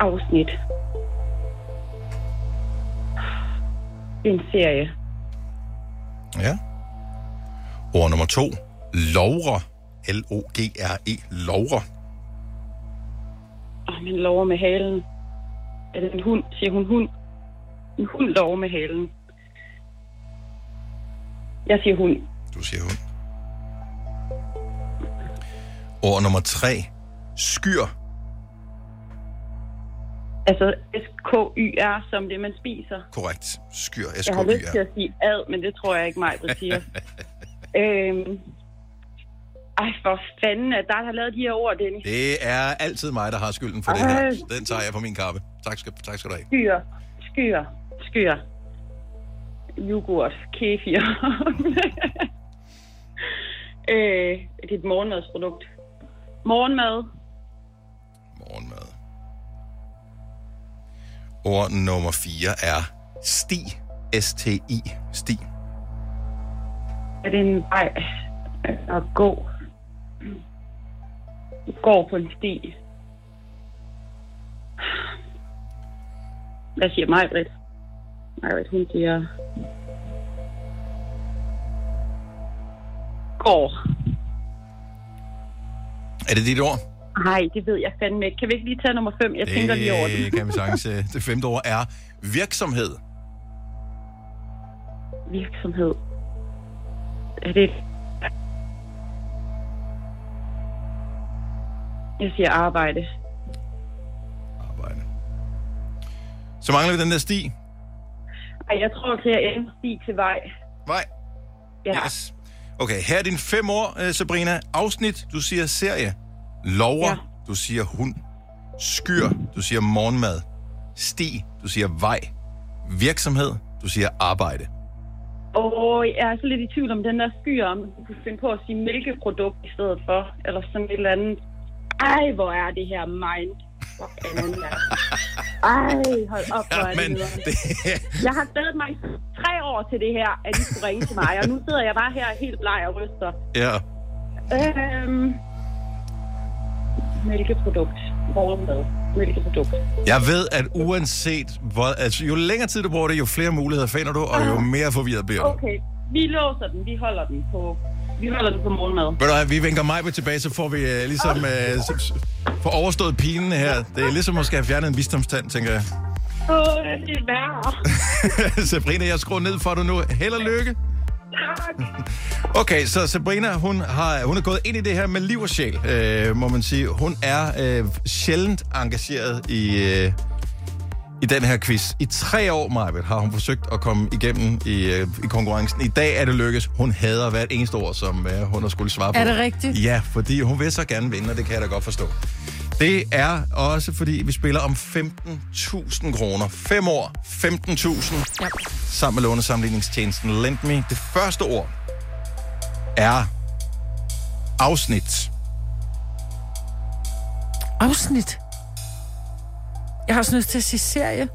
Afsnit. En serie. Ja. Ord nummer to. Lovre. L-O-G-R-E. Lovre. Åh, man lover med halen. Er det en hund? Siger hun hund? En hund lover med halen. Jeg siger hund. Du siger hun. Ord nummer tre. Skyr. Altså S-K-Y-R, som det, man spiser. Korrekt. Skyr. Jeg har lyst til S-K-Y-R. at sige ad, men det tror jeg ikke mig, siger. øhm, Ej, for fanden, at der har lavet de her ord, Dennis. Det er altid mig, der har skylden for det her. Ej. Den tager jeg på min kappe. Tak skal, tak skal du have. Skyer, skyer, skyer. Yoghurt, kefir. øh, det er et morgenmadsprodukt. Morgenmad. Morgenmad. Ord nummer 4 er sti. S-T-I. Sti. Er det en vej at gå? Går på en sti. Hvad siger mig, Britt? Majbrit, hun siger... Går. Er det dit ord? Nej, det ved jeg fandme ikke. Kan vi ikke lige tage nummer 5? Jeg tænker lige over det. Det kan vi sagtens. Det femte ord er virksomhed. Virksomhed. Er det... Jeg siger arbejde. Arbejde. Så mangler vi den der sti. Ej, jeg tror til at ende sti til vej. Vej. Ja. Yes. Okay, her er dine fem ord, øh, Sabrina. Afsnit, du siger serie. Lover, Ja. du siger hund. Skyr, du siger morgenmad. Sti, du siger vej. Virksomhed, du siger arbejde. Og jeg er så lidt i tvivl om den der skyer, om du kunne finde på at sige mælkeprodukt i stedet for, eller sådan et eller andet. Ej, hvor er det her mind. Ej, hold op, hvor er det, men det, Jeg har glædet mig i tre år til det her, at I skulle ringe til mig, og nu sidder jeg bare her helt bleg og ryster. ja. Øhm, mælkeprodukt. Morgenmad. Mælkeprodukt. Jeg ved, at uanset hvor... Altså, jo længere tid du bruger det, jo flere muligheder finder du, og jo mere forvirret bliver du. Okay, vi låser den. Vi holder den på, vi holder den på morgenmad. Ved du hvad, vi vinker mig tilbage, så får vi uh, ligesom uh, får overstået pinen her. Det er ligesom at skal have fjernet en visdomstand, tænker jeg. Åh, det er værre. Sabrina, jeg skruer ned for dig nu. Held og lykke. Tak. Okay, så Sabrina, hun, har, hun er gået ind i det her med liv og sjæl, øh, må man sige. Hun er øh, sjældent engageret i, øh, i den her quiz. I tre år, Marvitt, har hun forsøgt at komme igennem i, øh, i konkurrencen. I dag er det lykkes. Hun hader hvert eneste ord, som øh, hun har skulle svare på. Er det rigtigt? Ja, fordi hun vil så gerne vinde, og det kan jeg da godt forstå. Det er også, fordi vi spiller om 15.000 kroner. Fem år, 15.000. Ja. Sammen med lånesamligningstjenesten LendMe. Det første ord er afsnit. Afsnit. Jeg har også lyst til at sige serie.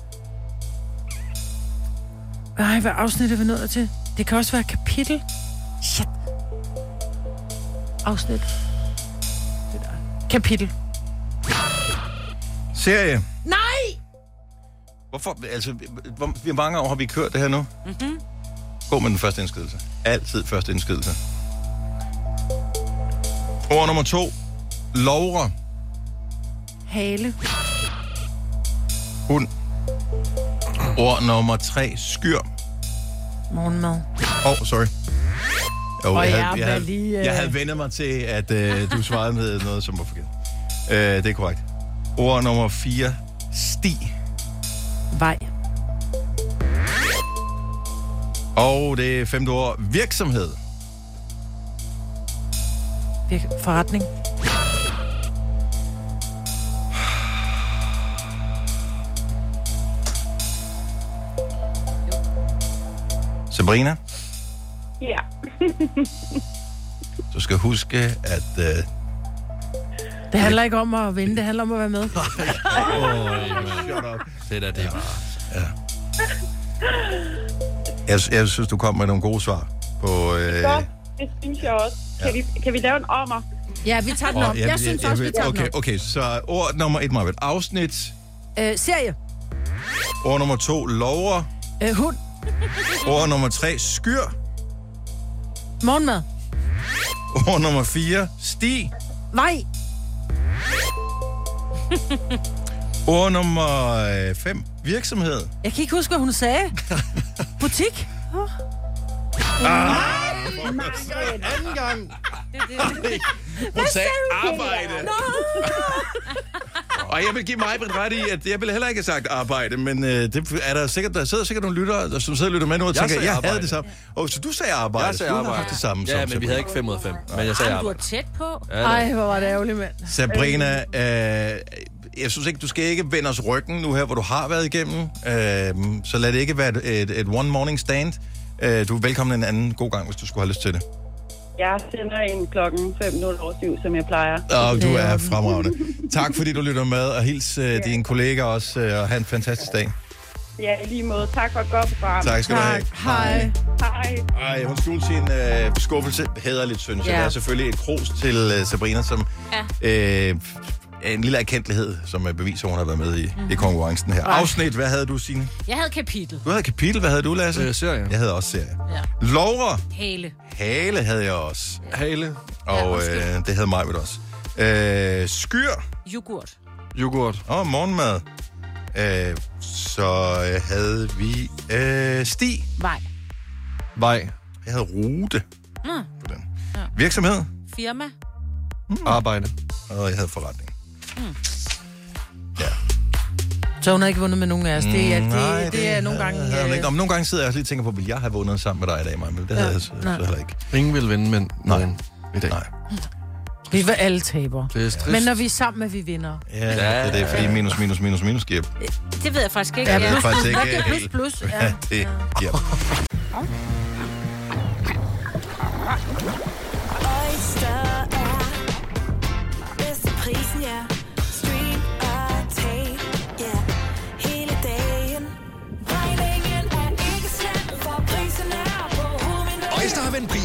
Nej, hvad afsnit er vi nået til? Det kan også være kapitel. Shit. Afsnit. Det der. Kapitel. Serie. Nej! Hvorfor? Altså, hvor, hvor mange år har vi kørt det her nu? Mm-hmm. Gå med den første indskydelse. Altid første indskydelse. Ord nummer to. Lovre. Hale. Hund. Ord nummer tre. Skyr. Morgenmad. Åh, oh, sorry. Jo, Og jeg, jeg havde, jeg, havde, lige, øh, jeg havde vendt mig til, at øh, du svarede med noget, som var forkert. Øh, det er korrekt. Ord nummer 4. Sti. Vej. Og det femte ord. Virksomhed. Virk- Forretning. Sabrina, Ja. du skal huske, at... Øh, Det handler ikke om at vinde, det handler om at være med. Shut up. Det der, det var... Jeg, jeg synes, du kom med nogle gode svar på... Øh, Godt, det synes jeg også. Kan, vi, kan vi lave en ommer? Ja, vi tager den og op. Jeg synes også, vi tager den okay, op. okay, så ord nummer et, Marvitt. Afsnit. Øh, serie. Ord nummer to, lover. Øh, hund. Ord nummer tre, skyr. Morgenmad. Ord nummer 4, sti. Vej. Ord nummer 5, virksomhed. Jeg kan ikke huske, hvad hun sagde. Butik. Oh. Anden gang. Hun sagde arbejde. Og jeg vil give mig ret i, at jeg ville heller ikke have sagt arbejde, men øh, det er der sikkert, der sidder sikkert nogle lyttere, som sidder og lytter med nu og Jeg tænker, jeg arbejde. havde det samme. Og så du sagde arbejde, Jeg sagde du har arbejde. haft det samme Ja, som men vi havde ikke 5 ud af 5. Men jeg sagde Ej, du er arbejde. tæt på. Ja, det- Ej, hvor var det ærgerligt, mand. Sabrina, øh, jeg synes ikke, du skal ikke vende os ryggen nu her, hvor du har været igennem. Øh, så lad det ikke være et, et, et one morning stand. Øh, du er velkommen en anden god gang, hvis du skulle have lyst til det. Jeg sender en klokken 5 over 7, som jeg plejer. Og du er fremragende. Tak fordi du lytter med, og hils øh, dine kollegaer også, øh, og have en fantastisk dag. Ja, i lige måde. Tak for et godt program. Tak skal du have. Hej. Hej. Ej, hun skjulte sin øh, skuffelse. Hæderligt, synes jeg. Ja. Det er selvfølgelig et kros til øh, Sabrina, som Ja. øh, en lille erkendelighed, som øh, beviser, at hun har været med i, mm. i konkurrencen her. Afsnit, hvad havde du, Signe? Jeg havde kapitel. Du havde kapitel, hvad havde du, Lasse? Øh, serie. Jeg havde også serie. Ja. Lovre, Hale. hale havde jeg også. Hale. Og måske. øh, det havde mig også. Øh, skyr Yoghurt. Yoghurt. og morgenmad. Øh, så øh, havde vi øh, sti. Vej. Vej. Jeg havde rute Nå. på den. Virksomhed. Firma. Arbejde. Og jeg havde forretning. Så hun har ikke vundet med nogen af os. Det er, det, Nej, det, det er nogle gange... havde hun øh, ikke. Nå, men nogle gange sidder jeg også lige og tænker på, vil jeg have vundet sammen med dig i dag, Maja? Men det havde jeg så, så nej. heller ikke. Ingen vil vinde, men Nej. nogen i dag. Nej. Vi var alle tabere. Det er. Men når vi er sammen, er vi vinder. Ja, det er det, fordi minus, minus, minus, minus giver. Det ved jeg faktisk ikke. Ja, det er faktisk ikke Nå, det er plus, plus. Ja, Ja. det giver. Oyster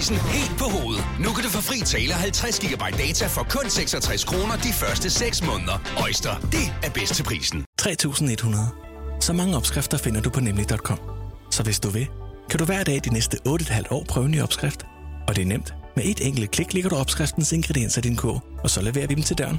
prisen helt på hovedet. Nu kan du få fri tale 50 GB data for kun 66 kroner de første 6 måneder. Øjster, det er bedst til prisen. 3100. Så mange opskrifter finder du på nemlig.com. Så hvis du vil, kan du hver dag de næste 8,5 år prøve en ny opskrift. Og det er nemt. Med et enkelt klik ligger du opskriftens ingredienser i din kog, og så leverer vi dem til døren.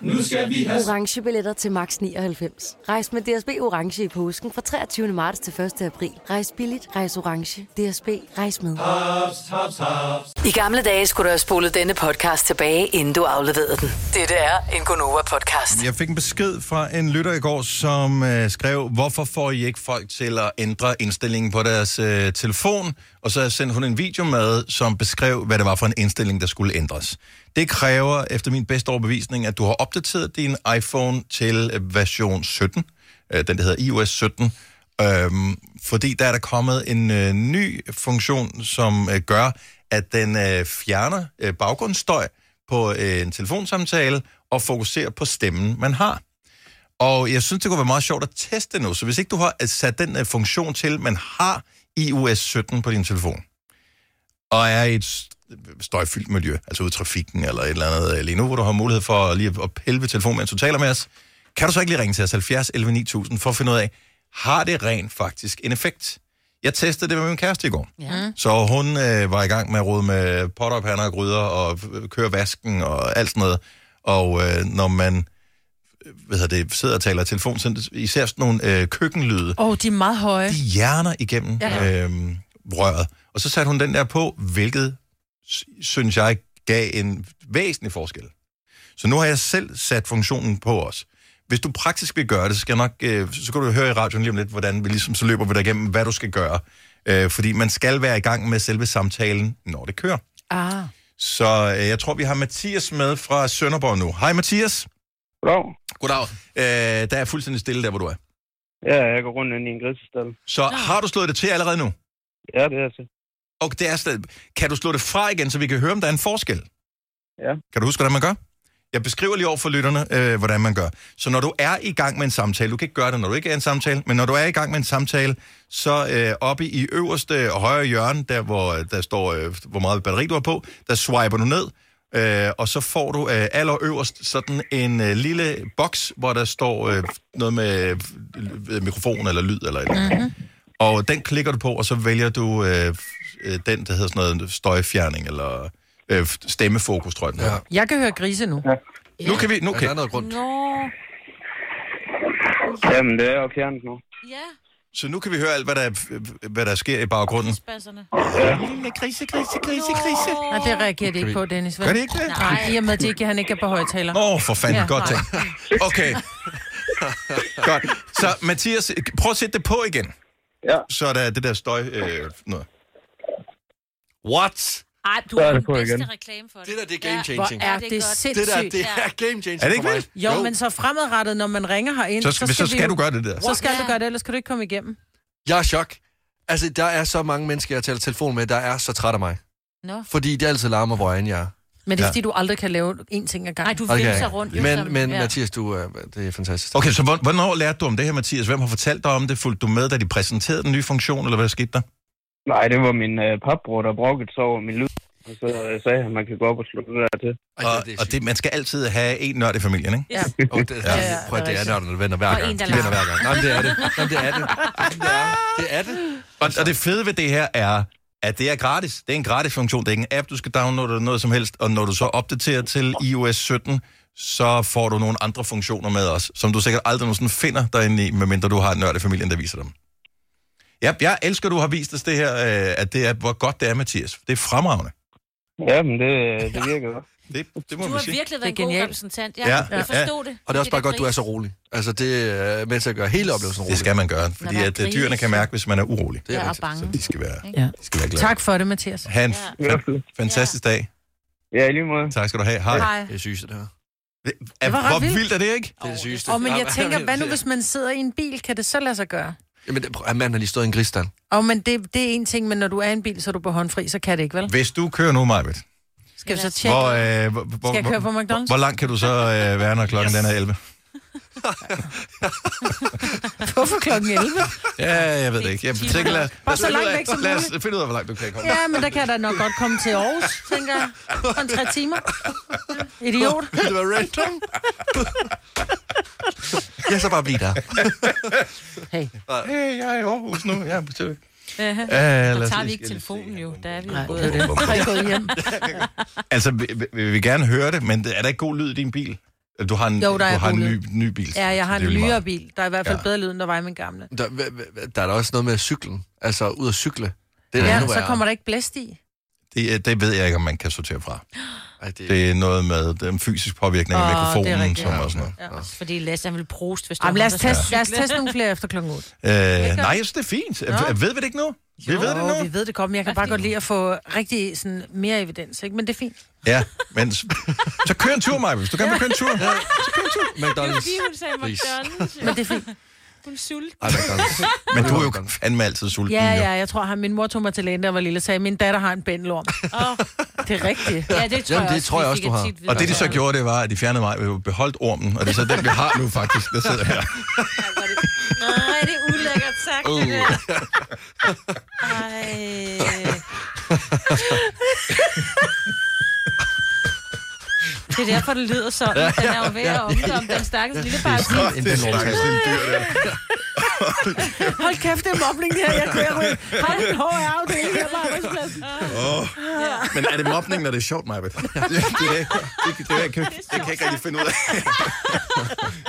Nu skal vi have... Orange billetter til max 99. Rejs med DSB Orange i påsken fra 23. marts til 1. april. Rejs billigt, rejs orange. DSB, rejs med. Haps, haps, haps. I gamle dage skulle du have spolet denne podcast tilbage, inden du afleverede den. Dette er en Gonova-podcast. Jeg fik en besked fra en lytter i går, som øh, skrev, hvorfor får I ikke folk til at ændre indstillingen på deres øh, telefon? Og så sendte hun en video med, som beskrev, hvad det var for en indstilling, der skulle ændres. Det kræver, efter min bedste overbevisning, at du har opdateret din iPhone til øh, version 17, øh, den der hedder iOS 17, øhm, fordi der er der kommet en øh, ny funktion, som øh, gør, at den øh, fjerner øh, baggrundsstøj på øh, en telefonsamtale og fokuserer på stemmen, man har. Og jeg synes, det kunne være meget sjovt at teste nu. Så hvis ikke du har øh, sat den øh, funktion til, man har iOS 17 på din telefon, og er i et støjfyldt miljø, altså ude i trafikken eller et eller andet øh, lige nu, hvor du har mulighed for lige at pille ved telefonen, mens du taler med os, kan du så ikke lige ringe til os 70 11 9000 for at finde ud af, har det rent faktisk en effekt? Jeg testede det med min kæreste i går. Ja. Så hun øh, var i gang med at rode med potter, pander og gryder og køre vasken og alt sådan noget. Og øh, når man hvad hedder det, sidder og taler i telefon, så især sådan nogle øh, køkkenlyde, Åh, oh, de er meget høje. de hjerner igennem Ja. øhm, røret. Og så satte hun den der på, hvilket synes jeg gav en væsentlig forskel. Så nu har jeg selv sat funktionen på os. Hvis du praktisk vil gøre det, så, skal jeg nok, øh, så kan du høre i radioen lige om lidt, hvordan vi ligesom, så løber vi dig igennem, hvad du skal gøre. Øh, fordi man skal være i gang med selve samtalen, når det kører. Ah. Så øh, jeg tror, vi har Mathias med fra Sønderborg nu. Hej Mathias. Goddag. Goddag. Øh, der er fuldstændig stille der, hvor du er. Ja, jeg går rundt inde i en grisestal. Så har du slået det til allerede nu? Ja, det er til. Og det er stadig... Kan du slå det fra igen, så vi kan høre, om der er en forskel? Ja. Kan du huske, hvordan man gør? Jeg beskriver lige over for lytterne, øh, hvordan man gør. Så når du er i gang med en samtale, du kan ikke gøre det, når du ikke er i en samtale, men når du er i gang med en samtale, så øh, oppe i øverste og højre hjørne, der hvor der står, øh, hvor meget batteri du har på, der swiper du ned, Øh, og så får du øh, allerøverst sådan en øh, lille boks, hvor der står øh, noget med øh, mikrofon eller lyd eller et eller andet. Mhm. Og den klikker du på, og så vælger du øh, øh, den, der hedder sådan noget støjfjerning, eller øh, stemmefokus, tror jeg den hedder. Jeg kan høre grise nu. Ja. Nu kan vi... Nu kan, noget grund. Nå. Jamen, det er jo fjernet nu. Ja. Så nu kan vi høre alt, hvad der, hvad der sker i baggrunden. Spasserne. Lille grise, grise, grise, grise. Nej, det reagerer de ikke på, Dennis. vel? Gør de ikke det? Nej, i og med, at ikke, han ikke er på højtaler. Åh, oh, for fanden, Ja, godt tænkt. Okay. godt. Så Mathias, prøv at sætte det på igen. Ja. Så er der det der støj... Øh, noget. What? Ej, du Så er det den bedste igen. reklame for det. Det der, det er game changing. Ja, det er det sindssygt. Det der, det er game changing Er det ikke vildt? Jo, men så fremadrettet, når man ringer herind, Så skal- så vi skal jo- du gøre det der. Så skal du gøre det, ellers kan du ikke komme igennem. Jeg er chok. Altså, der er så mange mennesker, jeg taler telefon med, der er så træt af mig. Nå. Fordi de altid larmer, hvor jeg er. Men det er Ja. fordi, du aldrig kan lave én ting ad gangen. Nej, du Okay. vimser rundt. Men, men ja. Mathias, du, øh, det er fantastisk. Okay, så hvor- hvornår lærte du om det her, Mathias? Hvem har fortalt dig om det? Fulgte du med, da de præsenterede den nye funktion, eller hvad der skete der? Nej, det var min øh, papbror, der brokkede sig over min lyd. Og så øh, sagde han, at man kan gå op og slå det der til. Og, og det, man skal altid have en nørd i familien, ikke? Ja. Oh, det, ja. Ja, Prøv at det er nørderne venner hver Og gang. en, der De larmer. hver gang. Nej, men det er det. Nej, men det er det. Det er det. Er det. Og, og det fede ved det her er, at det er gratis. Det er en gratis funktion. Det er ikke en app, du skal downloade eller noget som helst. Og når du så opdaterer til iOS 17, så får du nogle andre funktioner med os, som du sikkert aldrig nogensinde finder derinde i, medmindre du har en nørd i familien, der viser dem. Ja, jeg elsker, at du har vist os det her, øh, at det er, hvor godt det er, Mathias. Det er fremragende. Ja, men det, det virker godt. Det, det må Du har sige. virkelig været en Det god repræsentant. Ja, Ja, jeg ja. forstod det. Og det er også bare godt, du er gris. så rolig. Altså, det er med til at gøre hele oplevelsen rolig. Det skal man gøre, fordi at øh, grise. dyrene kan mærke, hvis man er urolig. Det er Ja, og bange. Så de skal være, Ja. de skal være glade. Tak for det, Mathias. Ha' en Ja. fa- fantastisk dag. Ja, i lige måde. Tak skal du have. Hej. Hej. Det er sygeste, det her. Det, er, var ret hvor vildt. vildt er det, ikke? Det er det sygeste. Og men jeg Ja, tænker, hvad nu det- hvis man sidder i en bil? Kan det så lade sig gøre? Jamen, det- manden har lige stået i en grisstand. Og men det, det er en ting, men når du er i en bil, så er du på håndfri, så kan det ikke, vel? Hvis du kører nu, Majbet, Skal vi så tjekke? hvor, øh, hvor, hvor, Skal jeg køre på hvor, McDonald's? hvor langt kan du så øh, være, når klokken yes. den er 11? Hvorfor klokken 11? Ja, jeg ved det ikke. Jeg tænker, lad, lad, Bare os så langt væk som lad os muligt. finde ud af, hvor langt du kan komme. Ja, men der kan jeg da nok godt komme til Aarhus, tænker jeg. På en tre timer. Idiot. Det var random. Ja, så bare bliv der. Hey. Hey, jeg er i Aarhus nu. Jeg er på. Ja. Ja, lad Der tager vi ikke telefonen jo. Der er vi jo Nej, gået. det. Jeg gået hjem. Altså, vi, vi- vi vil gerne høre det, men er der ikke god lyd i din bil? Du har en, Jo, der er du har en ny, ny bil. Ja, jeg har Det er en nyere bil. Der er i hvert fald Ja. bedre lyd, end der var i min gamle. Der, der er der også noget med cyklen. Altså, ud at cykle. Det er Ja, endnu så kommer der ikke blæst i. Det, er- det ved jeg ikke, om man kan sortere fra. Ej, det, Det er noget med den fysisk påvirkning af det er mikrofonen, rigtigt. som og sådan noget. Ja, også fordi Lasse han vil prost, hvis Jamen, du lad os, teste, lad os teste nogle flere efter klokken 8. Øh, nej, jeg synes, det er fint. Nå. Ved vi det ikke nu? Vi ved det Jo, nu. vi ved det godt, men jeg kan bare godt lide at få rigtig sådan, mere evidens, ikke? Men det er fint. Ja, men så kør en tur, Maja. Hvis du gerne vil køre en tur, ja. så kør en tur. McDonald's. hun sagde Please. McDonald's. Men det er fint. Er sulten. Ej. Men du er jo fandme altid sulten, Ja, ja, jeg tror, at min mor tog mig til lægen, der var lille og sagde, min datter har en bændelorm. Åh, Det er rigtigt. ja, det tror Jamen, jeg det også. tror jeg også, du har. Og det, de så gjorde, det var, at de fjernede mig, og beholdt ormen, og det er så den, vi har nu faktisk, der sidder her. Nej, det er ulækkert sagt, Uh. det der. Ej. Det er derfor, det lyder sådan. Den er jo ved at omkomme den stakkels lille parasit. En Det er lille dyr. Hold kæft, det er mobning, det her. Jeg kører ud. Har en HR-afdeling her på arbejdspladsen. Åh. Men er det mobning, når det er sjovt, Maja? Det, det, det, det, det, det, det, kan, det kan jeg ikke rigtig finde ud af.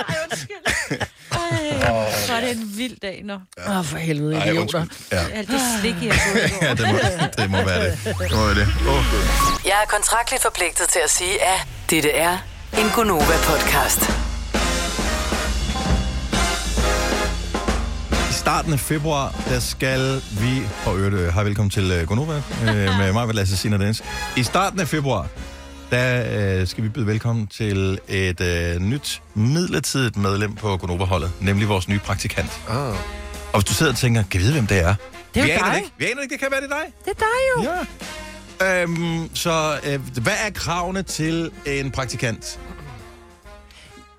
Ej, undskyld. Ej, så er det en vild dag, nå. Åh, oh, for helvede, Ej, idioter. undskyld. Ja. Alt det slik, jeg har fået i går. ja, det må, det må være det. Det må være det. Oh. Jeg er kontraktligt forpligtet til at sige, at dette er en Gonova-podcast. I starten af februar, der skal vi... Og øvrigt, øh, hej velkommen til uh, Gonova øh, med mig, Lasse Sina Dennis. I starten af februar, der øh, skal vi byde velkommen til et øh, nyt midlertidigt medlem på Gonova-holdet, nemlig vores nye praktikant. Ah. Og hvis du sidder og tænker, kan vi vide, hvem det er? Det er vi aner dig. ikke. Vi aner ikke, det kan være det er dig. Det er dig jo. Ja. Øhm, så øh, hvad er kravene til en praktikant?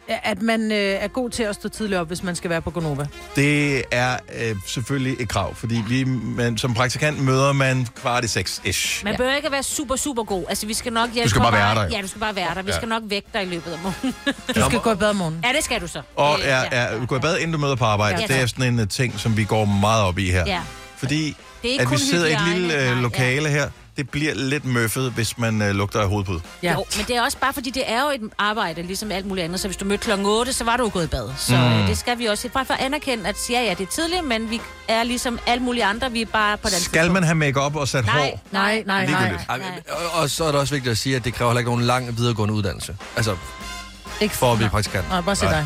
At man øh, er god til at stå tidligt op, hvis man skal være på Gonova. Det er øh, selvfølgelig et krav, fordi vi, man, som praktikant møder man kvart i seks-ish. Man bør ikke være super, super god. Altså, vi skal nok hjælpe Du skal bare være der, jo. Ja, du skal bare være der. Vi Ja. skal nok vække dig i løbet af morgenen. Du skal gå i bad om morgenen. Ja, det skal du så. Og Det- er, er, gå i bad, inden du møder på arbejde. Ja, det er sådan en uh, ting, som vi går meget op i her. Ja. Fordi Det er ikke at vi kun sidder i et lille ja. lokale her, det bliver lidt møffet, hvis man uh, lugter af hovedpude. Ja. Jo, men det er også bare, fordi det er jo et arbejde, ligesom alt muligt andet. Så hvis du mødte klokken 8, så var du jo gået i bad. Så Mm. mm. det skal vi også. Bare for at anerkende, at ja, ja, det er tidligt, men vi er ligesom alle mulige andre. Vi er bare på den Skal man have makeup og sat Nej, hår? nej, nej, nej. Ligegyldigt. Ej, men- og, og så er det også vigtigt at sige, at det kræver heller ikke nogen lang videregående uddannelse. Altså, Ikke for at blive praktikant. Nej, bare se dig.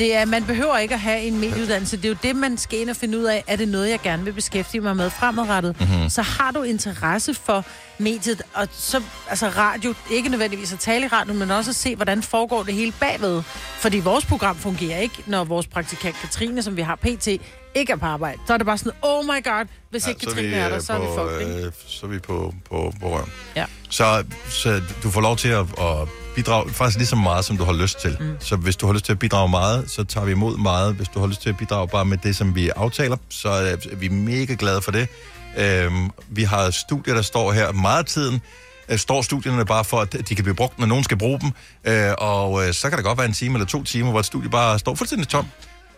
Det er, man behøver ikke at have en medieuddannelse. Det er jo det, man skal ind og finde ud af. Er det noget, jeg gerne vil beskæftige mig med fremadrettet? Mhm. Mm-hmm. Så har du interesse for mediet, og så, altså radio, ikke nødvendigvis at tale i radio, men også at se, hvordan foregår det hele bagved. Fordi vores program fungerer ikke, når vores praktikant Katrine, som vi har pt., ikke er på arbejde. Så er det bare sådan, oh my god, hvis ikke så er Katrine vi, er der, øh, så er vi på, fucked, ikke? øh, Så er vi på, på, på røven. Ja. Så, så du får lov til at, at bidrage faktisk lige så meget, som du har lyst til. Mm. Så hvis du har lyst til at bidrage meget, så tager vi imod meget. Hvis du har lyst til at bidrage bare med det, som vi aftaler, så er vi mega glade for det. Øhm, vi har studier, der står her meget af tiden. øh, står studierne bare for, at de kan blive brugt, når nogen skal bruge dem. Øh, og øh, så kan det godt være en time eller to timer, hvor et studie bare står fuldstændig tom.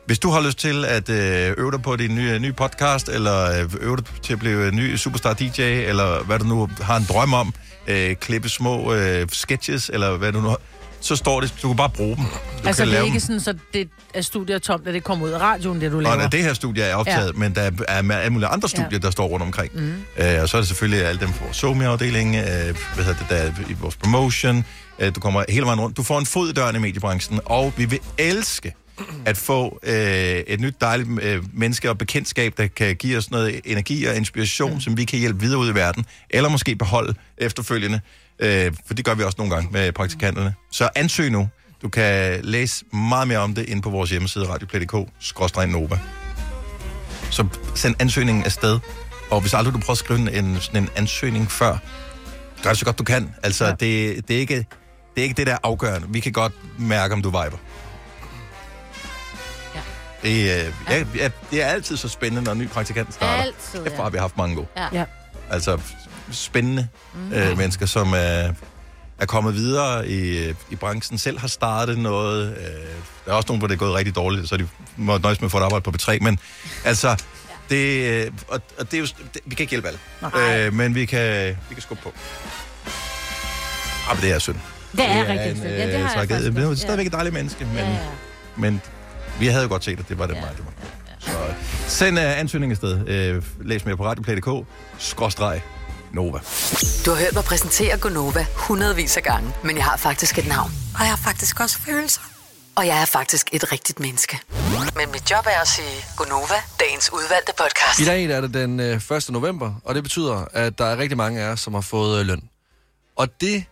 Hvis du har lyst til at øh, øve dig på din nye, nye podcast, eller øh, øve dig til at blive en ny superstar DJ, eller hvad du nu har en drøm om, øh, klippe små øh, sketches, eller hvad du nu har, så står det, du kan bare bruge dem. Du Altså, kan det er lave ikke dem. sådan, så det er studier tomt, at det kommer ud af radioen, det du laver. Og når det her studie er optaget, ja. men der er med alle mulige andre studier, ja. der står rundt omkring. Mm. Øh, og så er det selvfølgelig alle dem fra vores SoMe-afdeling, øh, hvad hedder det der, i vores promotion. Øh, du kommer hele vejen rundt. Du får en fod i døren i mediebranchen, og vi vil elske at få øh, et nyt dejligt øh, menneske og bekendtskab, der kan give os noget energi og inspiration, mm. som vi kan hjælpe videre ud i verden, eller måske beholde efterfølgende, øh, for det gør vi også nogle gange med praktikanterne. Så ansøg nu. Du kan læse meget mere om det inde på vores hjemmeside, radioplay.dk-nova. Så send ansøgningen afsted. Og hvis aldrig du prøver at skrive en, sådan en ansøgning før, gør det så godt du kan. Altså, ja. det, det, er ikke, det er ikke det, der er afgørende. Vi kan godt mærke, om du viber. Ja. Det, øh, ja. Ja, det er altid så spændende, når en ny praktikant starter. Altid, Efter ja. har vi haft mange gode. Ja. ja. Altså spændende mm. øh, mennesker, som er, er kommet videre i, øh, i branchen, selv har startet noget. Øh, der er også nogen, hvor det er gået rigtig dårligt, så de må nøjes med at få et arbejde på B3. Men altså, det, øh, og, og det er jo, det, vi kan ikke hjælpe alle, øh, men vi kan, vi kan skubbe på. Ah, men det er synd. Det er en, rigtig synd. Ja, det øh, har jeg faktisk Men det er stadigvæk et dejligt menneske, men, Ja, ja. men vi havde jo godt set, at det var det ja. meget, det var. Så øh, send uh, ansøgning afsted. Øh, læs mere på radioplay.dk, skråstreg, Nova. Du har hørt mig præsentere Gonova hundredvis af gange, men jeg har faktisk et navn. Og jeg har faktisk også følelser. Og jeg er faktisk et rigtigt menneske. Men mit job er at sige Gonova, dagens udvalgte podcast. I dag er det den øh, 1. november, og det betyder, at der er rigtig mange af os, som har fået øh, løn. Og det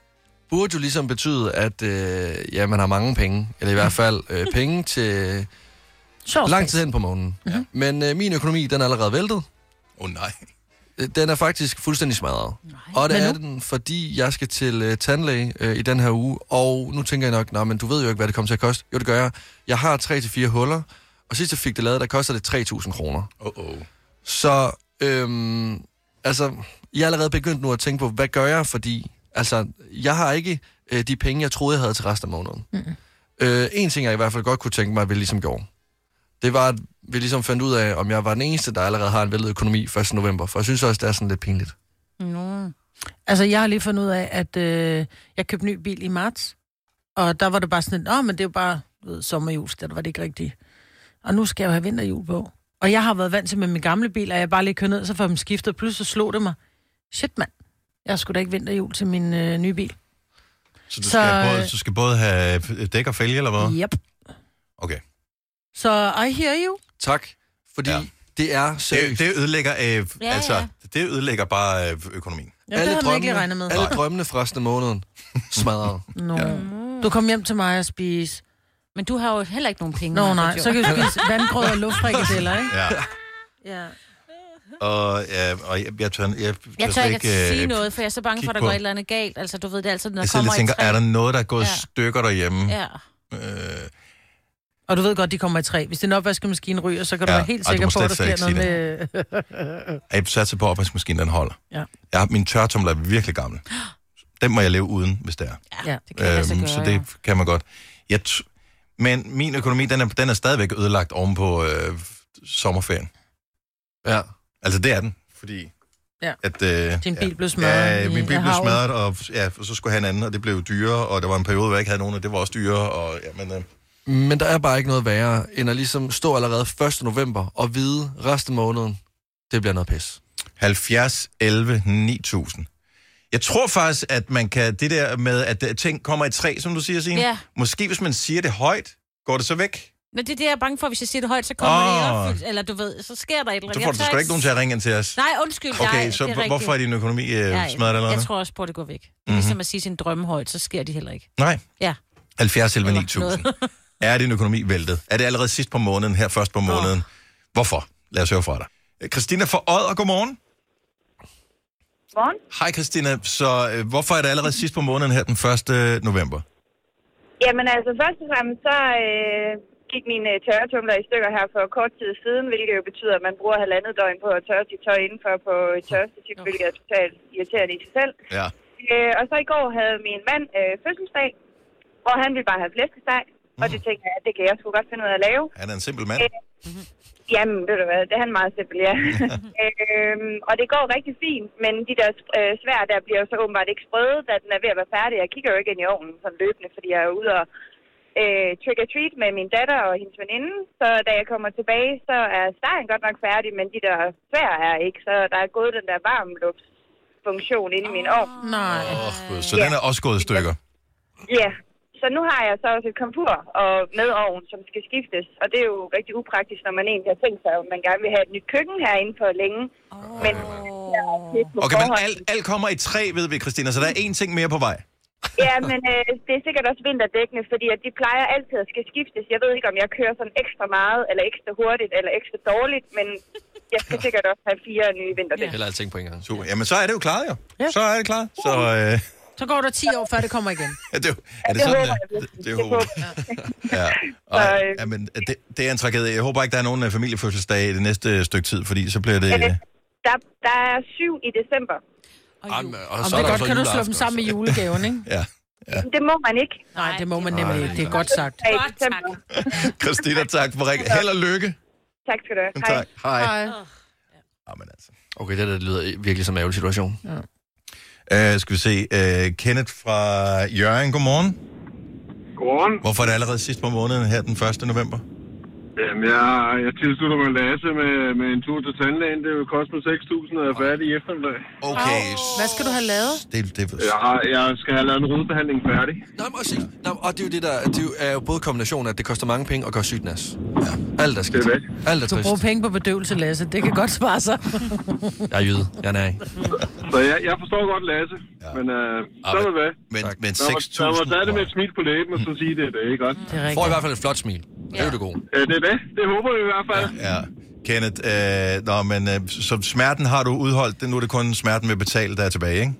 burde jo ligesom betyde, at øh, ja, man har mange penge, eller i hvert fald øh, penge til lang tid hen på måneden. Mm-hmm. Men øh, min økonomi, den er allerede væltet. Åh oh, nej. Øh, Den er faktisk fuldstændig smadret. Og det er den, fordi jeg skal til øh, tandlæge øh, i den her uge, og nu tænker jeg nok, nej, men du ved jo ikke, hvad det kommer til at koste. Jo, det gør jeg. Jeg har 3-4 huller, og sidst jeg fik det lavet, der koster det 3.000 kroner. Oh, oh. Så, øhm, altså, jeg er allerede begyndt nu at tænke på, hvad gør jeg, fordi, altså, jeg har ikke øh, de penge, jeg troede, jeg havde til resten af måneden. Mm-mm. Øh, en ting, jeg i hvert fald godt kunne tænke mig, at vi ligesom gjorde, det var, at vi ligesom fandt ud af, om jeg var den eneste, der allerede har en vældet økonomi 1. november, for jeg synes også, det er sådan lidt pinligt. Nå. Altså, jeg har lige fundet ud af, at øh, jeg købte ny bil i marts. Og der var det bare sådan, åh, men det er jo bare ved, sommerhjul, der var det ikke rigtigt. Og nu skal jeg jo have vinterhjul på. Og jeg har været vant til med min gamle bil, at jeg bare lige kører ned, så får dem skiftet. Pludselig så slog det mig. Shit, mand. Jeg skulle da ikke vinterhjul til min øh, nye bil. Så du Så, skal, øh, både, du skal både have dæk og fælge, eller hvad? Yep. Okay. Så I hear you. Tak, fordi ja. det er seriøst. Det, det ødelægger, øh, Ja, altså, ja. det ødelægger bare øh, økonomien. Ja, det havde man ikke regnet med. Alle drømmene fra resten af måneden smadret. Nå. Ja. Du kom hjem til mig og spise. Men du har jo heller ikke nogen penge. Nå, nej. Så kan vi spise vandgrød og luftfrikadeller, ikke? Ja. Ja. Og, ja, og jeg, jeg tør, jeg, jeg Jeg tør ikke at sige øh, noget, for jeg er så bange for, at der går et eller andet galt. Altså, du ved, det altid, når der Jeg kommer tænker, er der noget, der er gået Ja. ja. stykker derhjemme? Ja. Øh, Og du ved godt, de kommer i tre. Hvis din opvaskemaskine ryger, så kan du Ja, være helt du sikker på, at der sker ikke noget med... jeg satser på, at opvaskemaskinen den holder. Ja. Jeg har, min tørretumbler er virkelig gammel. Den må jeg leve uden, hvis det er. Ja, det kan lade sig gøre, så det kan man godt. Jeg t- men min økonomi, den er, den er stadigvæk ødelagt oven på øh, sommerferien. Ja. Altså, det er den, fordi... Ja. At, øh, Din bil blev smadret Ja, min bil blev smadret, og, ja, og så skulle jeg have en anden, og det blev dyrere, og der var en periode, hvor jeg ikke havde nogen, og det var også dyrere, og ja, men... Øh, Men der er bare ikke noget værre, end at ligesom stå allerede 1. november og vide resten af måneden, det bliver noget pis. 70, 11, 9000. Jeg tror faktisk, at man kan, det der med, at ting kommer i tre, som du siger, Signe. Ja. Måske hvis man siger det højt, går det så væk? Men det er det, jeg er bange for, hvis jeg siger det højt, så kommer Åh. det i opfyldt. Eller du ved, så sker der et eller andet. Så får Jeg du sgu ikke nogen til at ringe ind til os. Nej, undskyld. Okay, nej, så det hvor- hvorfor er din økonomi øh, Nej, smadret allerede? Jeg tror også på, at det går væk. Det er Mhm. ligesom at sige sin drømme højt, så sker de heller ikke. Nej. Ja. 70 11 Eller 9000. Er din økonomi væltet? Er det allerede sidst på måneden, her først på måneden? Hvorfor? Lad os høre fra dig. Øh, Christina fra Odder, godmorgen. Godmorgen. Hej Christina, så øh, hvorfor er det allerede sidst på måneden her den 1. november? Jamen altså, først og fremmest så øh, gik mine øh, tørretumler i stykker her for kort tid siden, hvilket jo betyder, at man bruger halvandet døgn på at tørre sit tøj indenfor på et tørrestativ, hvilket er totalt irriterende i sig selv. Ja. Øh, og så i går havde min mand øh, fødselsdag, hvor han ville bare have flæskesteg, og det tænkte jeg, at det kan jeg sgu godt finde ud af at lave. Han er en simpel mand. Øh, jamen, ved du hvad, det er han meget simpel, ja. øhm, og det går rigtig fint, men de der øh, svær der bliver jo så åbenbart ikke sprøde, da den er ved at være færdig. Jeg kigger jo ikke ind i ovnen sådan løbende, fordi jeg er ude og øh, trick or treat med min datter og hendes veninde. Så da jeg kommer tilbage, så er stegen godt nok færdig, men de der svær er ikke. Så der er gået den der varmluftsfunktion inde i min ovn. Nej. Åh, Gud, så den er også gået i stykker. Ja, så nu har jeg så også et komfur og med ovn, som skal skiftes. Og det er jo rigtig upraktisk, når man egentlig har tænkt sig, at man gerne vil have et nyt køkken herinde for længe. Oh. Men er Okay, men alt, alt kommer i tre, ved vi, Christina, så der er én ting mere på vej. Ja, men øh, det er sikkert også vinterdækkende, fordi at de plejer altid at skal skiftes. Jeg ved ikke, om jeg kører sådan ekstra meget, eller ekstra hurtigt, eller ekstra dårligt, men jeg skal sikkert også have fire nye vinterdæk. Heller alting på en gang. Super. Jamen, så er det jo klaret, jo. Ja. Så er det klaret. Så, øh, Så går der 10 år, før det kommer igen. er det, er det, det sådan, håber det, jeg det, det håber jeg. Ja. Og, ja, men det, det er en tragedie. Jeg håber ikke, der er nogen øh, familiefødselsdage i det næste stykke tid, fordi så bliver det... Øh, Der, der er syv i december. Jamen, og Om så det er der godt, så kan du slå juleaften dem sammen med julegaven, ikke? Ja. Det må man ikke. Nej, det må man nemlig ikke. Det er godt sagt. I december. Christina, tak for ring. Held og lykke. Tak skal du have. Tak. Hej. Okay, det der det lyder virkelig som en ærgerlig situation. Uh, skal vi se. Uh, Kenneth fra Jørgen, godmorgen. Godmorgen. Hvorfor er det allerede sidst på måneden her den 1. november? Jamen, jeg, jeg tilslutter mig Lasse med, med en tur til tandlægen. Det vil koste mig 6.000, når jeg er færdig i eftermiddag. Okay. Hvad skal du have lavet? Det, det, Jeg, har, jeg skal have lavet en rodbehandling færdig. Nej, men også, nej, og det er jo det der, det er jo- er både kombinationen at det koster mange penge og gør sygt nas. Ja. Alt er skidt. Alt er Du trist. bruger penge på bedøvelse, Lasse. Det kan godt spare sig. Jeg er jyde. Jeg er nej. Så jeg, jeg forstår godt Lasse, ja. men øh, så er det hvad. Men, men Der må, der må tage det med et smil på læben og så sige det, det er ikke godt. Det Får i hvert fald et flot smil. Det er jo det gode. Ja, det er det. Det håber vi i hvert fald. Ja. Kenneth, øh, nå, men øh, så smerten har du udholdt. Det, nu er det kun smerten med betale, der er tilbage, ikke?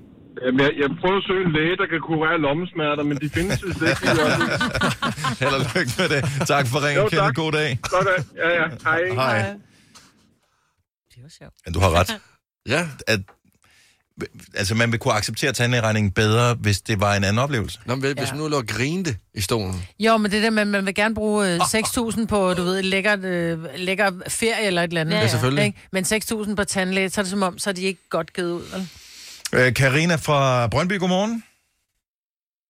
Jamen, jeg, jeg prøver at søge en læge, der kan kurere lommesmerter, men de findes vist ikke. Held og lykke med det. Tak for ringen, Kenneth. God dag. Sådan. Ja, ja. Hej. Hej. Men du har ret. Ja. At, altså, man vil kunne acceptere tandlægeregningen bedre, hvis det var en anden oplevelse. Nå, men hvis Ja. man nu lå og grinte i stolen. Jo, men det der, man, man vil gerne bruge øh, 6.000 på, du ved, et lækkert, øh, lækker ferie eller et eller andet. Ja, ja. selvfølgelig. Ikke? Men 6.000 på tandlæge, så er det som om, så er de ikke godt givet ud. Øh, Karina fra Brøndby, godmorgen.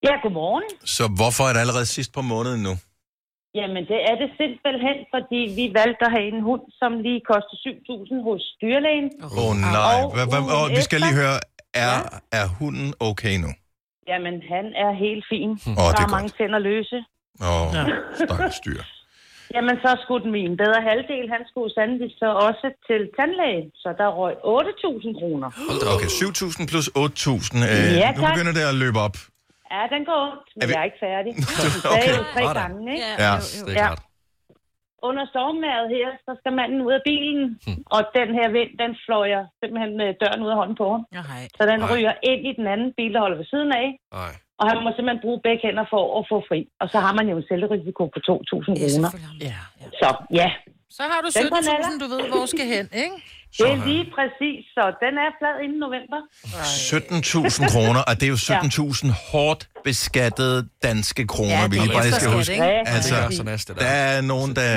Ja, godmorgen. Så hvorfor er det allerede sidst på måneden nu? Jamen, det er det simpelthen, fordi vi valgte at have en hund, som lige koster 7.000 hos dyrlægen. Åh oh, nej. Og Hva, hva, oh, vi skal lige høre, er, er hunden okay nu? Jamen, han er helt fin. Åh, der det er er mange tænder løse. Åh, oh, ja. stakkels dyr. Jamen, så skulle den min bedre halvdel, han skulle sandelig så også til tandlæge. Så der røg 8.000 kroner. Okay, 7.000 plus 8.000. Øh, Ja, nu begynder det at løbe op. Ja, den går ondt, men Er vi- jeg er ikke færdig. Du Okay. jo tre gange, ikke? Ja, det er klart. Under stormværet her, så skal manden ud af bilen, Hm. og den her vind, den fløjer simpelthen med døren ud af hånden på ham. Nej. Så den Nej. ryger ind i den anden bil, der holder ved siden af. Nej. Og han må simpelthen bruge begge hænder for at få fri. Og så har man jo en selvrisiko på 2.000 kroner. Ja, Så ja. Så har du Den går 17.000, du ved, hvor skal hen, ikke? Det er lige præcis, så den er flad inden november. 17.000 kroner, og det er jo 17.000 hårdt beskattede danske kroner, Ja, vi lige bare skal huske. ikke? Altså, det er så næste, der er nogen, der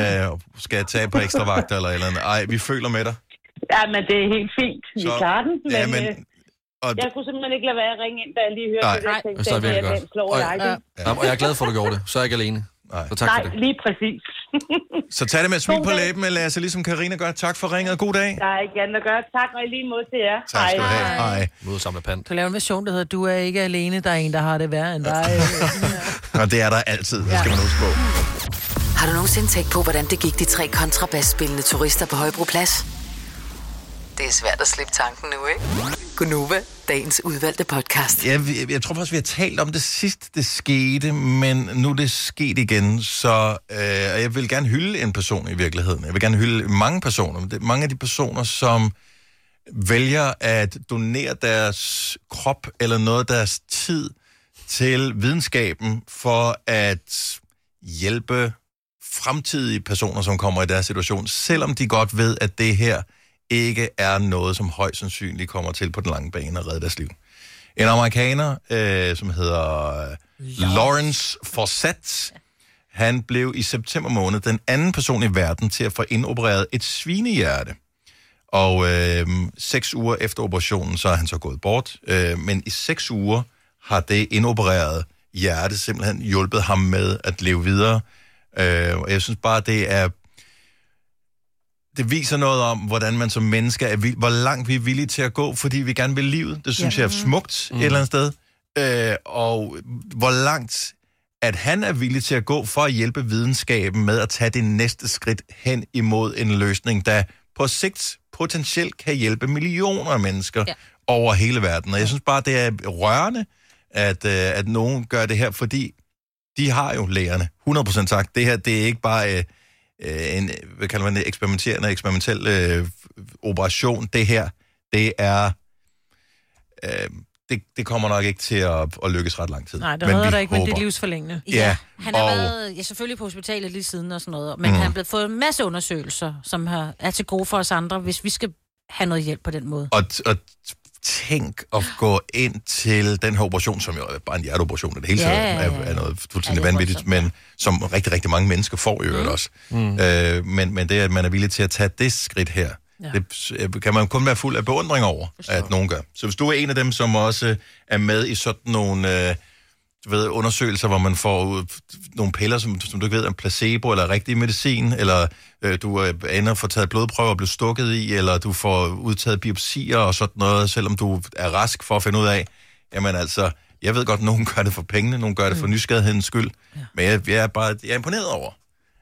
skal tage på ekstra vagter eller eller andet. Ej, vi føler med dig. Ja, men det er helt fint. Vi Så- klarer den. ja, Men, men- øh, og- jeg kunne simpelthen ikke lade være at ringe ind, da jeg lige hørte Nej. det. Tænkte, Så er det virkelig godt. Og, ja, og jeg er glad for, at du gjorde det. Så er jeg ikke alene. Nej. Så tak Nej, for det. lige præcis. Så tag det med smil på læben, Lasse, ligesom Karina gør. Tak for ringet. God dag. Der er ikke andet at gøre. Tak, og i lige måde til jer. Tak skal du have. Hej. Mod samme pant. Du laver en version, der hedder, du er ikke alene, der er en, der har det værre end dig. Og det er der altid, det skal man huske på. Har du nogensinde tænkt på, hvordan det gik de tre kontrabasspillende turister på Højbroplads? Det er svært at slippe tanken nu, ikke? Gunova, dagens udvalgte podcast. Jeg, jeg, jeg tror faktisk, vi har talt om det sidst, det skete, men nu er det sket igen, så øh, og jeg vil gerne hylde en person i virkeligheden. Jeg vil gerne hylde mange personer. Det er mange af de personer, som vælger at donere deres krop eller noget af deres tid til videnskaben for at hjælpe fremtidige personer, som kommer i deres situation, selvom de godt ved, at det her ikke er noget, som højst sandsynligt kommer til på den lange bane at redde deres liv. En amerikaner, øh, som hedder øh, Lawrence Forsett, han blev i september måned den anden person i verden til at få indopereret et svinehjerte. Og øh, seks uger efter operationen, så er han så gået bort. Øh, men i seks uger har det indopererede hjerte simpelthen hjulpet ham med at leve videre. Øh, og jeg synes bare, det er... Det viser noget om, hvordan man som menneske er hvor langt vi er villige til at gå, fordi vi gerne vil livet. Det synes Ja. ja. jeg er smukt mm. et eller andet sted. Øh, og hvor langt at han er villig til at gå for at hjælpe videnskaben med at tage det næste skridt hen imod en løsning, der på sigt potentielt kan hjælpe millioner af mennesker ja. over hele verden. Og jeg synes bare, det er rørende, at, øh, at nogen gør det her, fordi de har jo lægerne 100% sagt, det her, det er ikke bare øh, øh, en, hvad kalder man det, eksperimenterende, eksperimentel øh, operation. Det her, det er, øh, det, det kommer nok ikke til at, at lykkes ret lang tid. Nej, det redder dig ikke, men det er håber. livsforlængende. Ja, Han har og- været ja, selvfølgelig på hospitalet lige siden og sådan noget, men mm. han har blevet fået en masse undersøgelser, som har, er til gode for os andre, hvis vi skal have noget hjælp på den måde. Og, og tænk at gå ind til den her operation, som jo er bare en hjerteoperation, det hele Ja, taget ja, er, ja. er noget fuldstændig Ja, vanvittigt, men som rigtig, rigtig mange mennesker får i øvrigt også. Mm. Øh, men, men det, at man er villig til at tage det skridt her, Ja. ja. det kan man kun være fuld af beundring over, at nogen gør. Så hvis du er en af dem, som også er med i sådan nogle øh, du ved, undersøgelser, hvor man får ud, nogle piller, som, som du ikke ved er placebo eller rigtig medicin, eller øh, du øh, ender for taget blodprøver og bliver stukket i, eller du får udtaget biopsier og sådan noget, selvom du er rask for at finde ud af, jamen altså, jeg ved godt, at nogen gør det for pengene, nogen gør det for nysgerrighedens skyld, ja. men jeg, jeg, er bare jeg er imponeret over,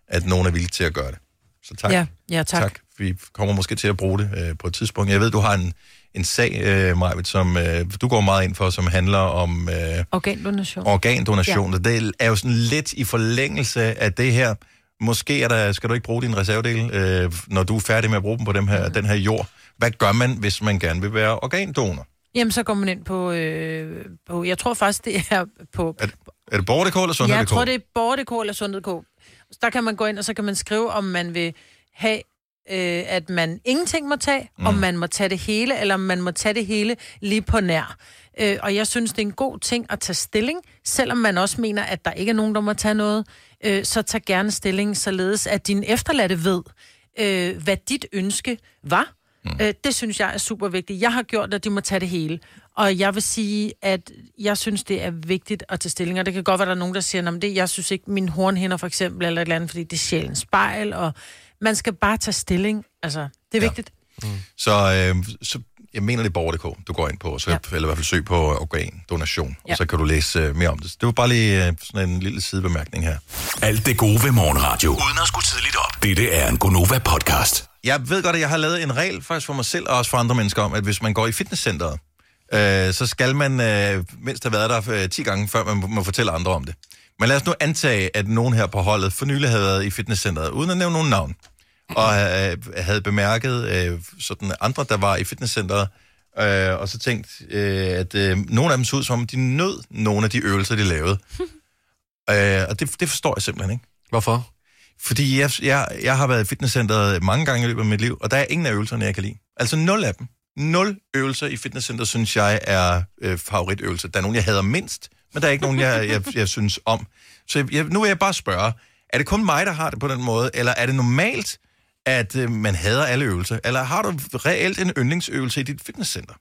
at nogen er villige til at gøre det. Så tak. Ja, ja, tak. tak. Vi kommer måske til at bruge det øh, på et tidspunkt. Jeg ved, du har en, en sag, øh, Majved, som øh, du går meget ind for, som handler om øh, Organdonation. organdonation. Ja. Det er jo sådan lidt i forlængelse af det her. Måske er der, skal du ikke bruge din reservedel, øh, når du er færdig med at bruge dem på dem her, den her jord. Hvad gør man, hvis man gerne vil være organdonor? Jamen, så går man ind på, øh, på jeg tror faktisk, det er på... Er, er det borger.dk eller Ja, sundhed.dk? jeg tror, det er borger.dk eller sundhed.dk. Så der kan man gå ind, og så kan man skrive, om man vil have, øh, at man ingenting må tage, mm. om man må tage det hele, eller om man må tage det hele lige på nær. Øh, og jeg synes, det er en god ting at tage stilling, selvom man også mener, at der ikke er nogen, der må tage noget. Øh, så tag gerne stilling, således at din efterladte ved, øh, hvad dit ønske var. Mm. Øh, det synes jeg er super vigtigt. Jeg har gjort, at de må tage det hele. Og jeg vil sige, at jeg synes, det er vigtigt at tage stilling. Og det kan godt være, at der er nogen, der siger, at det, jeg synes ikke, min hornhinder for eksempel, eller et eller andet, fordi det er sjælens spejl, og man skal bare tage stilling. Altså, det er vigtigt. Så, øh, så jeg mener, det er borger.dk, du går ind på, så, ja. eller i hvert fald søg på organdonation, ja. Ja. og så kan du læse øh, mere om det. Det var bare lige øh, sådan en lille sidebemærkning her. Alt det gode ved morgenradio. Uden at skulle tidligt op. Dette er en Gonova-podcast. Jeg ved godt, at jeg har lavet en regel faktisk for mig selv, og også for andre mennesker, om, at hvis man går i fitnesscenteret, øh, så skal man øh, mindst have været der øh, 10 gange, før man må fortælle andre om det. Men lad os nu antage, at nogen her på holdet for nylig havde været i fitnesscenteret, uden at nævne nogen navn, og øh, havde bemærket øh, sådan andre, der var i fitnesscenteret, øh, og så tænkt, øh, at øh, nogle af dem så ud som om, de nød nogle af de øvelser, de lavede. øh, og det, det forstår jeg simpelthen ikke. Hvorfor? Fordi jeg, jeg, jeg har været i fitnesscenteret mange gange i løbet af mit liv, og der er ingen af øvelserne, jeg kan lide. Altså nul af dem. Nul øvelser i fitnesscenter, synes jeg, er øh, favoritøvelser. Der er nogle, jeg hader mindst, men der er ikke nogen, jeg, jeg, jeg synes om. Så jeg, nu vil jeg bare spørge, er det kun mig, der har det på den måde, eller er det normalt, at øh, man hader alle øvelser? Eller har du reelt en yndlingsøvelse i dit fitnesscenter?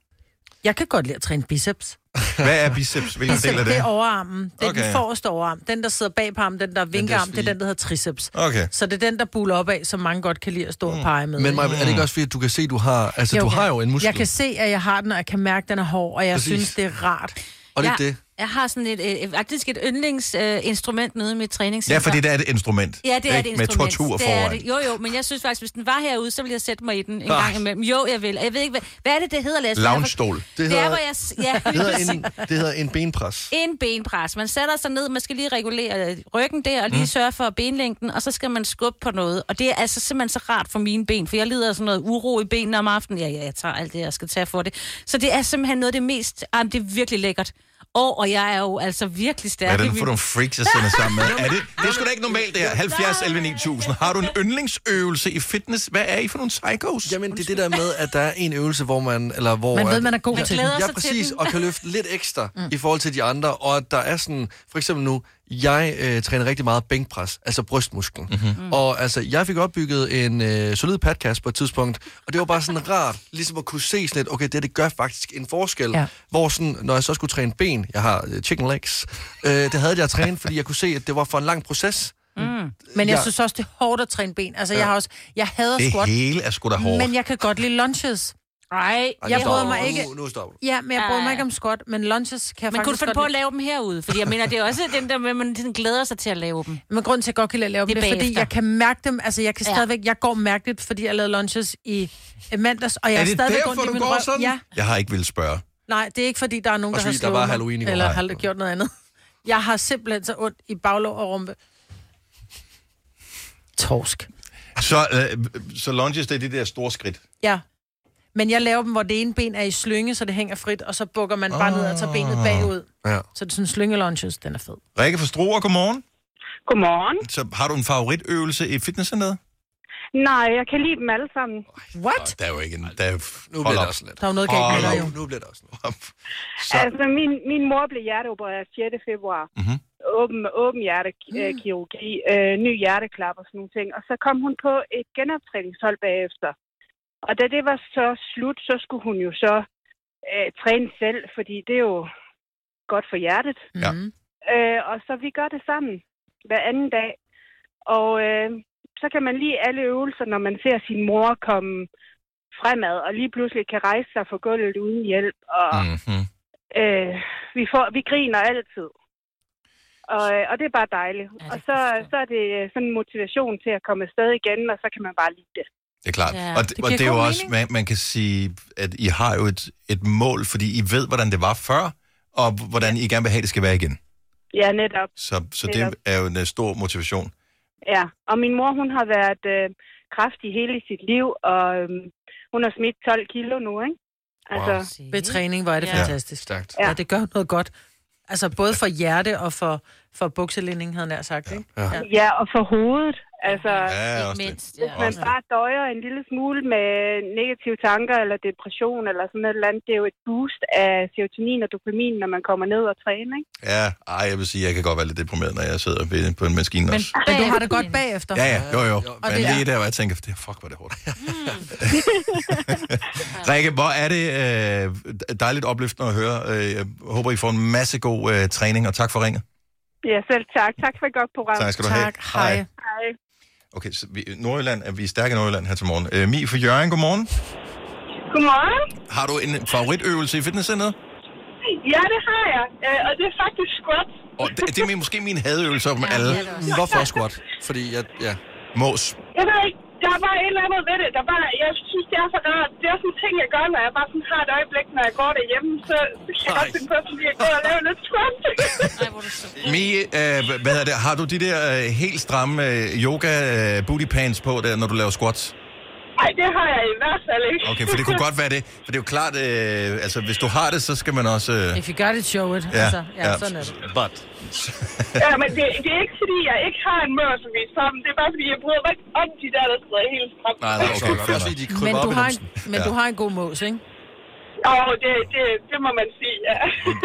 Jeg kan godt lide at træne biceps. Hvad er biceps? Hvilken del af det det? er overarmen. Det er okay. Den forreste overarm. Den, der sidder bag på armen, den der er vinkearm, det er den, der hedder triceps. Okay. Så det er den, der buler op af, som mange godt kan lide at stå og pege med. Men Maja, er det ikke også fordi, at du kan se, at du har, altså, du har jo en muskel? Jeg kan se, at jeg har den, og jeg kan mærke, at den er hård, og jeg Præcis. synes, det er rart. Og det er jeg, det. Jeg har sådan et, øh, faktisk et yndlingsinstrument nede i mit Ja, træningscenter. fordi det er et instrument. Ja, det er ikke? et Med instrument. tortur det er foran. det. Jo, jo, men jeg synes faktisk, hvis den var herude, så ville jeg sætte mig i den en Ah. gang imellem. Jo, jeg vil. Jeg ved ikke, hvad, hvad er det, det hedder, Lasse? Loungestol. Det, Det det er, hedder- hvor jeg... Ja, Det hedder, en, det hedder en benpres. en benpres. Man sætter sig ned, man skal lige regulere ryggen der, og lige Mm. sørge for benlængden, og så skal man skubbe på noget. Og det er altså simpelthen så rart for mine ben, for jeg lider af sådan noget uro i benene om aftenen. Ja, ja, jeg tager alt det, jeg skal tage for det. Så det er simpelthen noget af det mest... Jamen, det er virkelig lækkert. Og, og jeg er jo altså virkelig stærk. Hvad er det for nogle freaks, jeg sender sammen med? Er det, det er sgu da ikke normalt, det her. 70 11 9000. Har du en yndlingsøvelse i fitness? Hvad er I for nogle psychos? Jamen, det er det der med, at der er en øvelse, hvor man... Eller hvor, Man ved, at- man er god ja, til den. Ja, præcis, til den. og kan løfte lidt ekstra mm. i forhold til de andre. Og at der er sådan... For eksempel nu, jeg øh, træner rigtig meget bænkpres, altså brystmusklen. Mm-hmm. Mm. Og altså, jeg fik opbygget en øh, solid podcast på et tidspunkt, og det var bare sådan rart, ligesom at kunne se sådan lidt, okay, det, det gør faktisk en forskel. Ja. Hvor sådan, når jeg så skulle træne ben, jeg har øh, chicken legs, øh, det havde jeg trænet, fordi jeg kunne se, at det var for en lang proces. Mm. Men jeg Ja. synes også, det er hårdt at træne ben. Altså, jeg Ja. har også... Jeg hader Det squat. hele er sgu da hårdt. Men jeg kan godt lide lunches. Nej, jeg bryder mig ikke... Nu, nu stopper du. Ja, men jeg bryder mig ikke om squat, men lunches kan jeg Men kunne du faktisk finde på at lave dem herude? Fordi jeg mener, det er også den der med, at man sådan glæder sig til at lave dem. Men grunden til, at jeg godt kan lide at lave dem, Det det er fordi jeg kan mærke dem. Altså, jeg kan Ja. stadigvæk... Jeg går mærkeligt, fordi jeg lavede lunches i mandags, og jeg Er er det stadigvæk derfor, ondt i du min går røv. sådan? Ja. Jeg har ikke vil spørge. Nej, det er ikke, fordi der er nogen, Også der har fordi der slået var mig, Halloween i går. eller har gjort noget andet. Jeg har simpelthen så ondt i baglov og rumpe. Torsk. Så, øh, så lunges, det er de der store skridt. Ja. Men jeg laver dem, hvor det ene ben er i slynge, så det hænger frit, og så bukker man bare ned og tager benet bagud. Ja. Så det er sådan slynge lunches, den er fed. Rikke fra Struer, godmorgen. Godmorgen. Så har du en favoritøvelse i fitnesscenteret? Nej, jeg kan lide dem alle sammen. What? Der er jo ikke en... Der er, Nu bliver det også lidt. Der er jo noget galt med dig, jo. Nu bliver det også lidt. Så, Altså, min, min mor blev hjerteopereret 6. februar. Mhm. Åben, åben hjertekirurgi, øh, ny hjerteklap og sådan nogle ting. Og så kom hun på et genoptræningshold bagefter. Og da det var så slut, så skulle hun jo så øh, træne selv, fordi det er jo godt for hjertet. Ja. Øh, og så vi gør det sammen hver anden dag. Og øh, så kan man lige alle øvelser, når man ser sin mor komme fremad, og lige pludselig kan rejse sig fra gulvet uden hjælp. Og mm-hmm. øh, vi, får, vi griner altid. Og, øh, og det er bare dejligt. Ja, og så, så er det sådan en motivation til at komme afsted igen, og så kan man bare lide det. Det er klart. Ja, og, det det, og det er jo også, man, man kan sige, at I har jo et, et mål, fordi I ved, hvordan det var før, og hvordan I gerne vil have, det skal være igen. Ja, netop. Så, så det Netop. er jo en uh, stor motivation. Ja, og min mor, hun har været øh, kraftig hele sit liv, og øh, hun har smidt 12 kilo nu, ikke? Altså, Ved træning, hvor er det Ja. fantastisk. Stærkt. Ja. ja, det gør noget godt. Altså både for hjerte og for, for bukselinding, havde jeg nær sagt, ikke? Ja. Ja, og for hovedet. Altså, Ja, også mindst. hvis man bare døjer en lille smule med negative tanker eller depression eller sådan et eller andet, det er jo et boost af serotonin og dopamin, når man kommer ned og træner, ikke? Ja, ej, jeg vil sige, jeg kan godt være lidt deprimeret, når jeg sidder ved, på en maskine Men, også. men du har det godt bagefter. Ja, ja, jo, jo. Og Men det er- lige der, hvor jeg tænker, det, fuck, hvor er det hårdt. Rikke, hvor er det øh, dejligt opløftende at høre. Øh, Jeg håber, I får en masse god øh, træning, og tak for ringet. Ja, selv tak. Tak for et godt program. Tak skal du have. Tak, hej. Hej. Okay, så vi, Nordjylland, er vi er stærke i Nordjylland her til morgen. Øh, Mi for Jørgen, godmorgen. Godmorgen. Har du en favoritøvelse i fitnesscenteret? Ja, det har jeg. Øh, Og det er faktisk squat. Og det, det er måske min hadeøvelse om alle. Hvorfor squat? Fordi jeg, ja. Mås. Jeg ved ikke, der er bare et eller andet ved det. Der er bare, jeg synes, det er så rart. Det er sådan en ting, jeg gør, når jeg bare sådan har et øjeblik, når jeg går derhjemme. Så, så kan jeg godt finde på at gå og lave lidt squat. Mi, øh, hvad er det? Har du de der øh, helt stramme øh, yoga øh, booty pants på, der, når du laver squats? Nej, det har jeg i hvert fald ikke. Okay, for det kunne godt være det. For det er jo klart, øh, altså hvis du har det, så skal man også... Øh, If you got it, show it. Ja, altså, ja, ja. sådan er det. But. Ja, men det, det er ikke fordi, jeg ikke har en mør, som vi er sammen. Det er bare fordi, jeg bryder mig ikke om de der, der sidder helt stramt. Nej, nej, okay, fair nok. Men, du har, en, men du har en god mås, ikke? Åh, det, det, det må man sige, ja.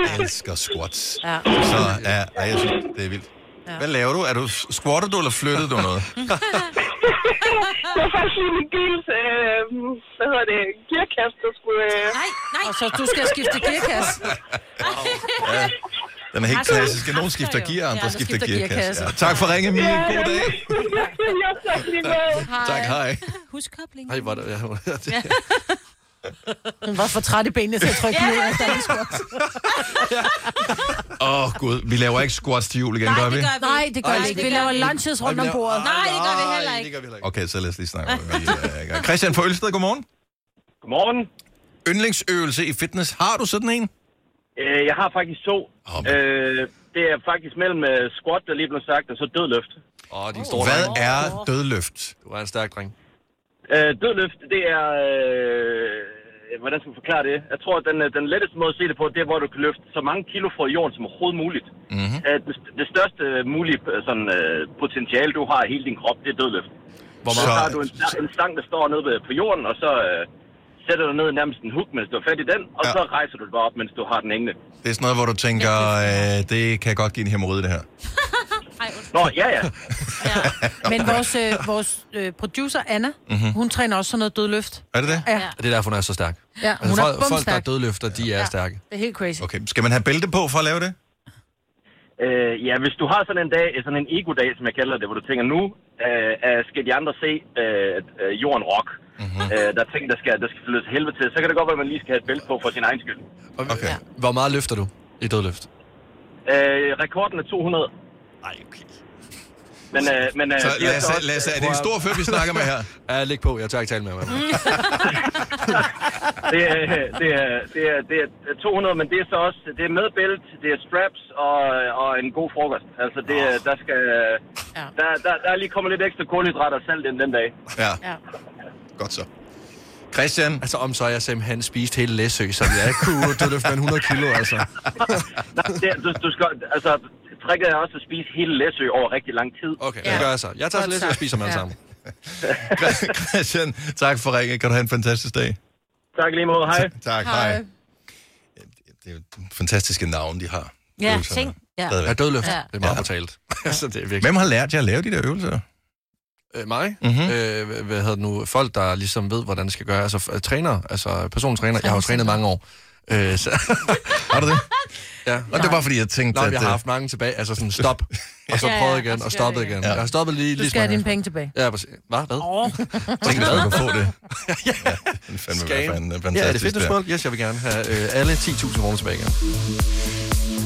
Jeg elsker squats. Ja. Så ja, ej, jeg synes, det er vildt. Ja. Hvad laver du? Er du squatter du, eller flyttede du noget? det var faktisk lige min bils, øh, hvad hedder det, gearkasse, der skulle... Øh... Nej, nej. Og så du skal skifte gearkasse. Ja. Den er helt Altså, klassisk. Nogen skifter gear, andre Ja, skifter skifter gearkasse. Ja. Tak for ringen, Mie. God dag. tak måde. Tak, hej. Husk koblingen. Hej, er det... Ja, det. Hun var for træt i benene til at trykke ned efter en squat. Åh, oh, gud. Vi laver ikke squats til jul igen, gør vi? Nej, det gør Ej, vi det ikke. gør Vi laver vi ikke. lunches rundt om bordet. laver- Nej, det gør vi heller ikke. Okay, så lad os lige snakke om det. Gang. Christian fra Ølsted, godmorgen. Godmorgen. Yndlingsøvelse i fitness. Har du sådan en? Øh, jeg har faktisk to. Øh, det er faktisk mellem øh, squat, der lige blev sagt, og så dødløft. Åh, oh, din store Hvad dreng. er dødløft? Du er en stærk dreng. Øh, dødløft, det er... Øh, hvordan skal man forklare det? Jeg tror, at den, øh, den letteste måde at se det på, det er, hvor du kan løfte så mange kilo fra jorden som overhovedet muligt. Mm-hmm. Øh, det, det største mulige øh, sådan, øh, potentiale, du har i hele din krop, det er dødløft. Hvor så meget- har du en, en stang, der står nede ved- på jorden, og så øh, sætter du ned nærmest en hook, mens du har fat i den, og Ja. så rejser du dig bare op, mens du har den hængende. Det er sådan noget, hvor du tænker, øh, det kan godt give en hemorrhoide, det her. Nå, ja, ja. Men vores, øh, vores øh, producer, Anna, Mhm. mm-hmm. hun træner også sådan noget dødløft. Er det det? Ja, det er derfor, hun er så stærk. ja Altså, hun er folk, folk, der bumstærk. dødløfter, de er Ja. stærke. Det er helt crazy. Okay, skal man have bælte på for at lave det? Øh, ja, hvis du har sådan en dag, sådan en ego-dag, som jeg kalder det, hvor du tænker, nu øh, øh, skal de andre se øh, øh, jorden rock. Mm-hmm. Øh, der er ting, der skal, der skal flyttes til helvede til. Så kan det godt være, at man lige skal have et bælte på for sin egen skyld. Okay. Hvor meget løfter du i dødløft? Øh, rekorden er 200. Nej, okay. Men, øh, men, øh, Så det er Lasse, så også- Lasse, er det en stor fyr, vi snakker med her? Ja, læg på. Jeg tør ikke tale med ham. det, er, det, er, det, er, det er 200, men det er så også det er med bælt, det er straps og, og en god frokost. Altså, det, er- der skal... Der, der, der er lige kommet lidt ekstra kulhydrater og salt ind den dag. Ja. Godt så. Christian? Altså, om så jeg simpelthen spiste hele Læsø, så jeg ikke kunne dødløfte med 100 kilo, altså. Nej, det, du, du skal, altså, tricket er også at spise hele Læsø over rigtig lang tid. Okay, det gør jeg så. Jeg tager til Læsø og spiser dem alle sammen. Christian, tak for ringen. Kan du have en fantastisk dag? Tak lige måde. Hej. Tak, hej. hej. Det er jo fantastiske navne, de har. Ja, Øvelserne. ting. Ja. Stadigvæk. Ja, dødløft. Ja. Det er meget fortalt. altså, det er virkelig... Hvem har lært jer at lave de der øvelser? Øh, mig? Mhm. Mm-hmm. Øh, hvad- hedder det nu? Folk, der ligesom ved, hvordan det skal gøre. Altså, f- træner, altså persontræner. Jeg har jo trænet mange år. Øh, så... har du det? Ja. Og det var, fordi jeg tænkte, Nå, at, jeg har øh, haft mange tilbage. Altså sådan stop, og så Ja, ja, prøvet og igen, og det igen. Ja. Jeg har stoppet lige, Du lige skal have dine penge tilbage. Ja, præcis. Hvad? Hvad? Åh. Tænk, at du kan få det. ja, det er fandme fanden, Ja, er det fantastisk. fedt, du. Yes, jeg vil gerne have øh, alle 10.000 kroner tilbage igen.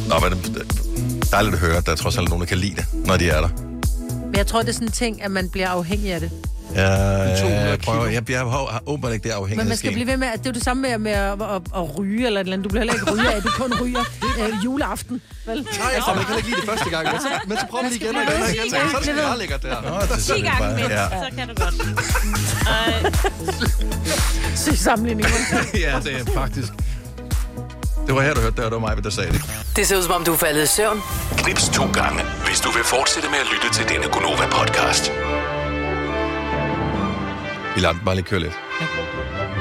Nå, men det er dejligt at høre, at der er trods alt nogen, der kan lide det, når de er der. Men jeg tror, det er sådan en ting, at man bliver afhængig af det. Jeg, 200 jeg prøver, jeg, jeg har, åbenbart ikke det afhængig Men man skal blive ved med, at det er jo det samme med, med at, at, at, ryge eller et eller andet. Du bliver heller ikke ryger af, du kun ryger øh, juleaften. Vel? Nej, jeg får man kan ikke lide det første gang, men så, men så prøver man det igen og igen og igen. Så er det sgu meget lækkert, det her. Nå, det er 10 sådan gange bare- mindst, ja. så kan du godt. Syg sammenligning. ja, det er faktisk... Det var her, du hørte det, og det var mig, der sagde det. Det ser ud som om, du er faldet i søvn. Knips to gange, hvis du vil fortsætte med at lytte til denne Gonova-podcast. Vi lader den bare lige køre lidt.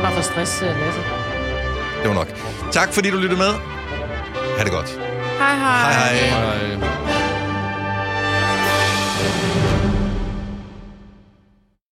Bare for stress, øh, Lasse. Det var nok. Tak, fordi du lyttede med. Ha' det godt. Hej, hej. Hej, hej. Hej.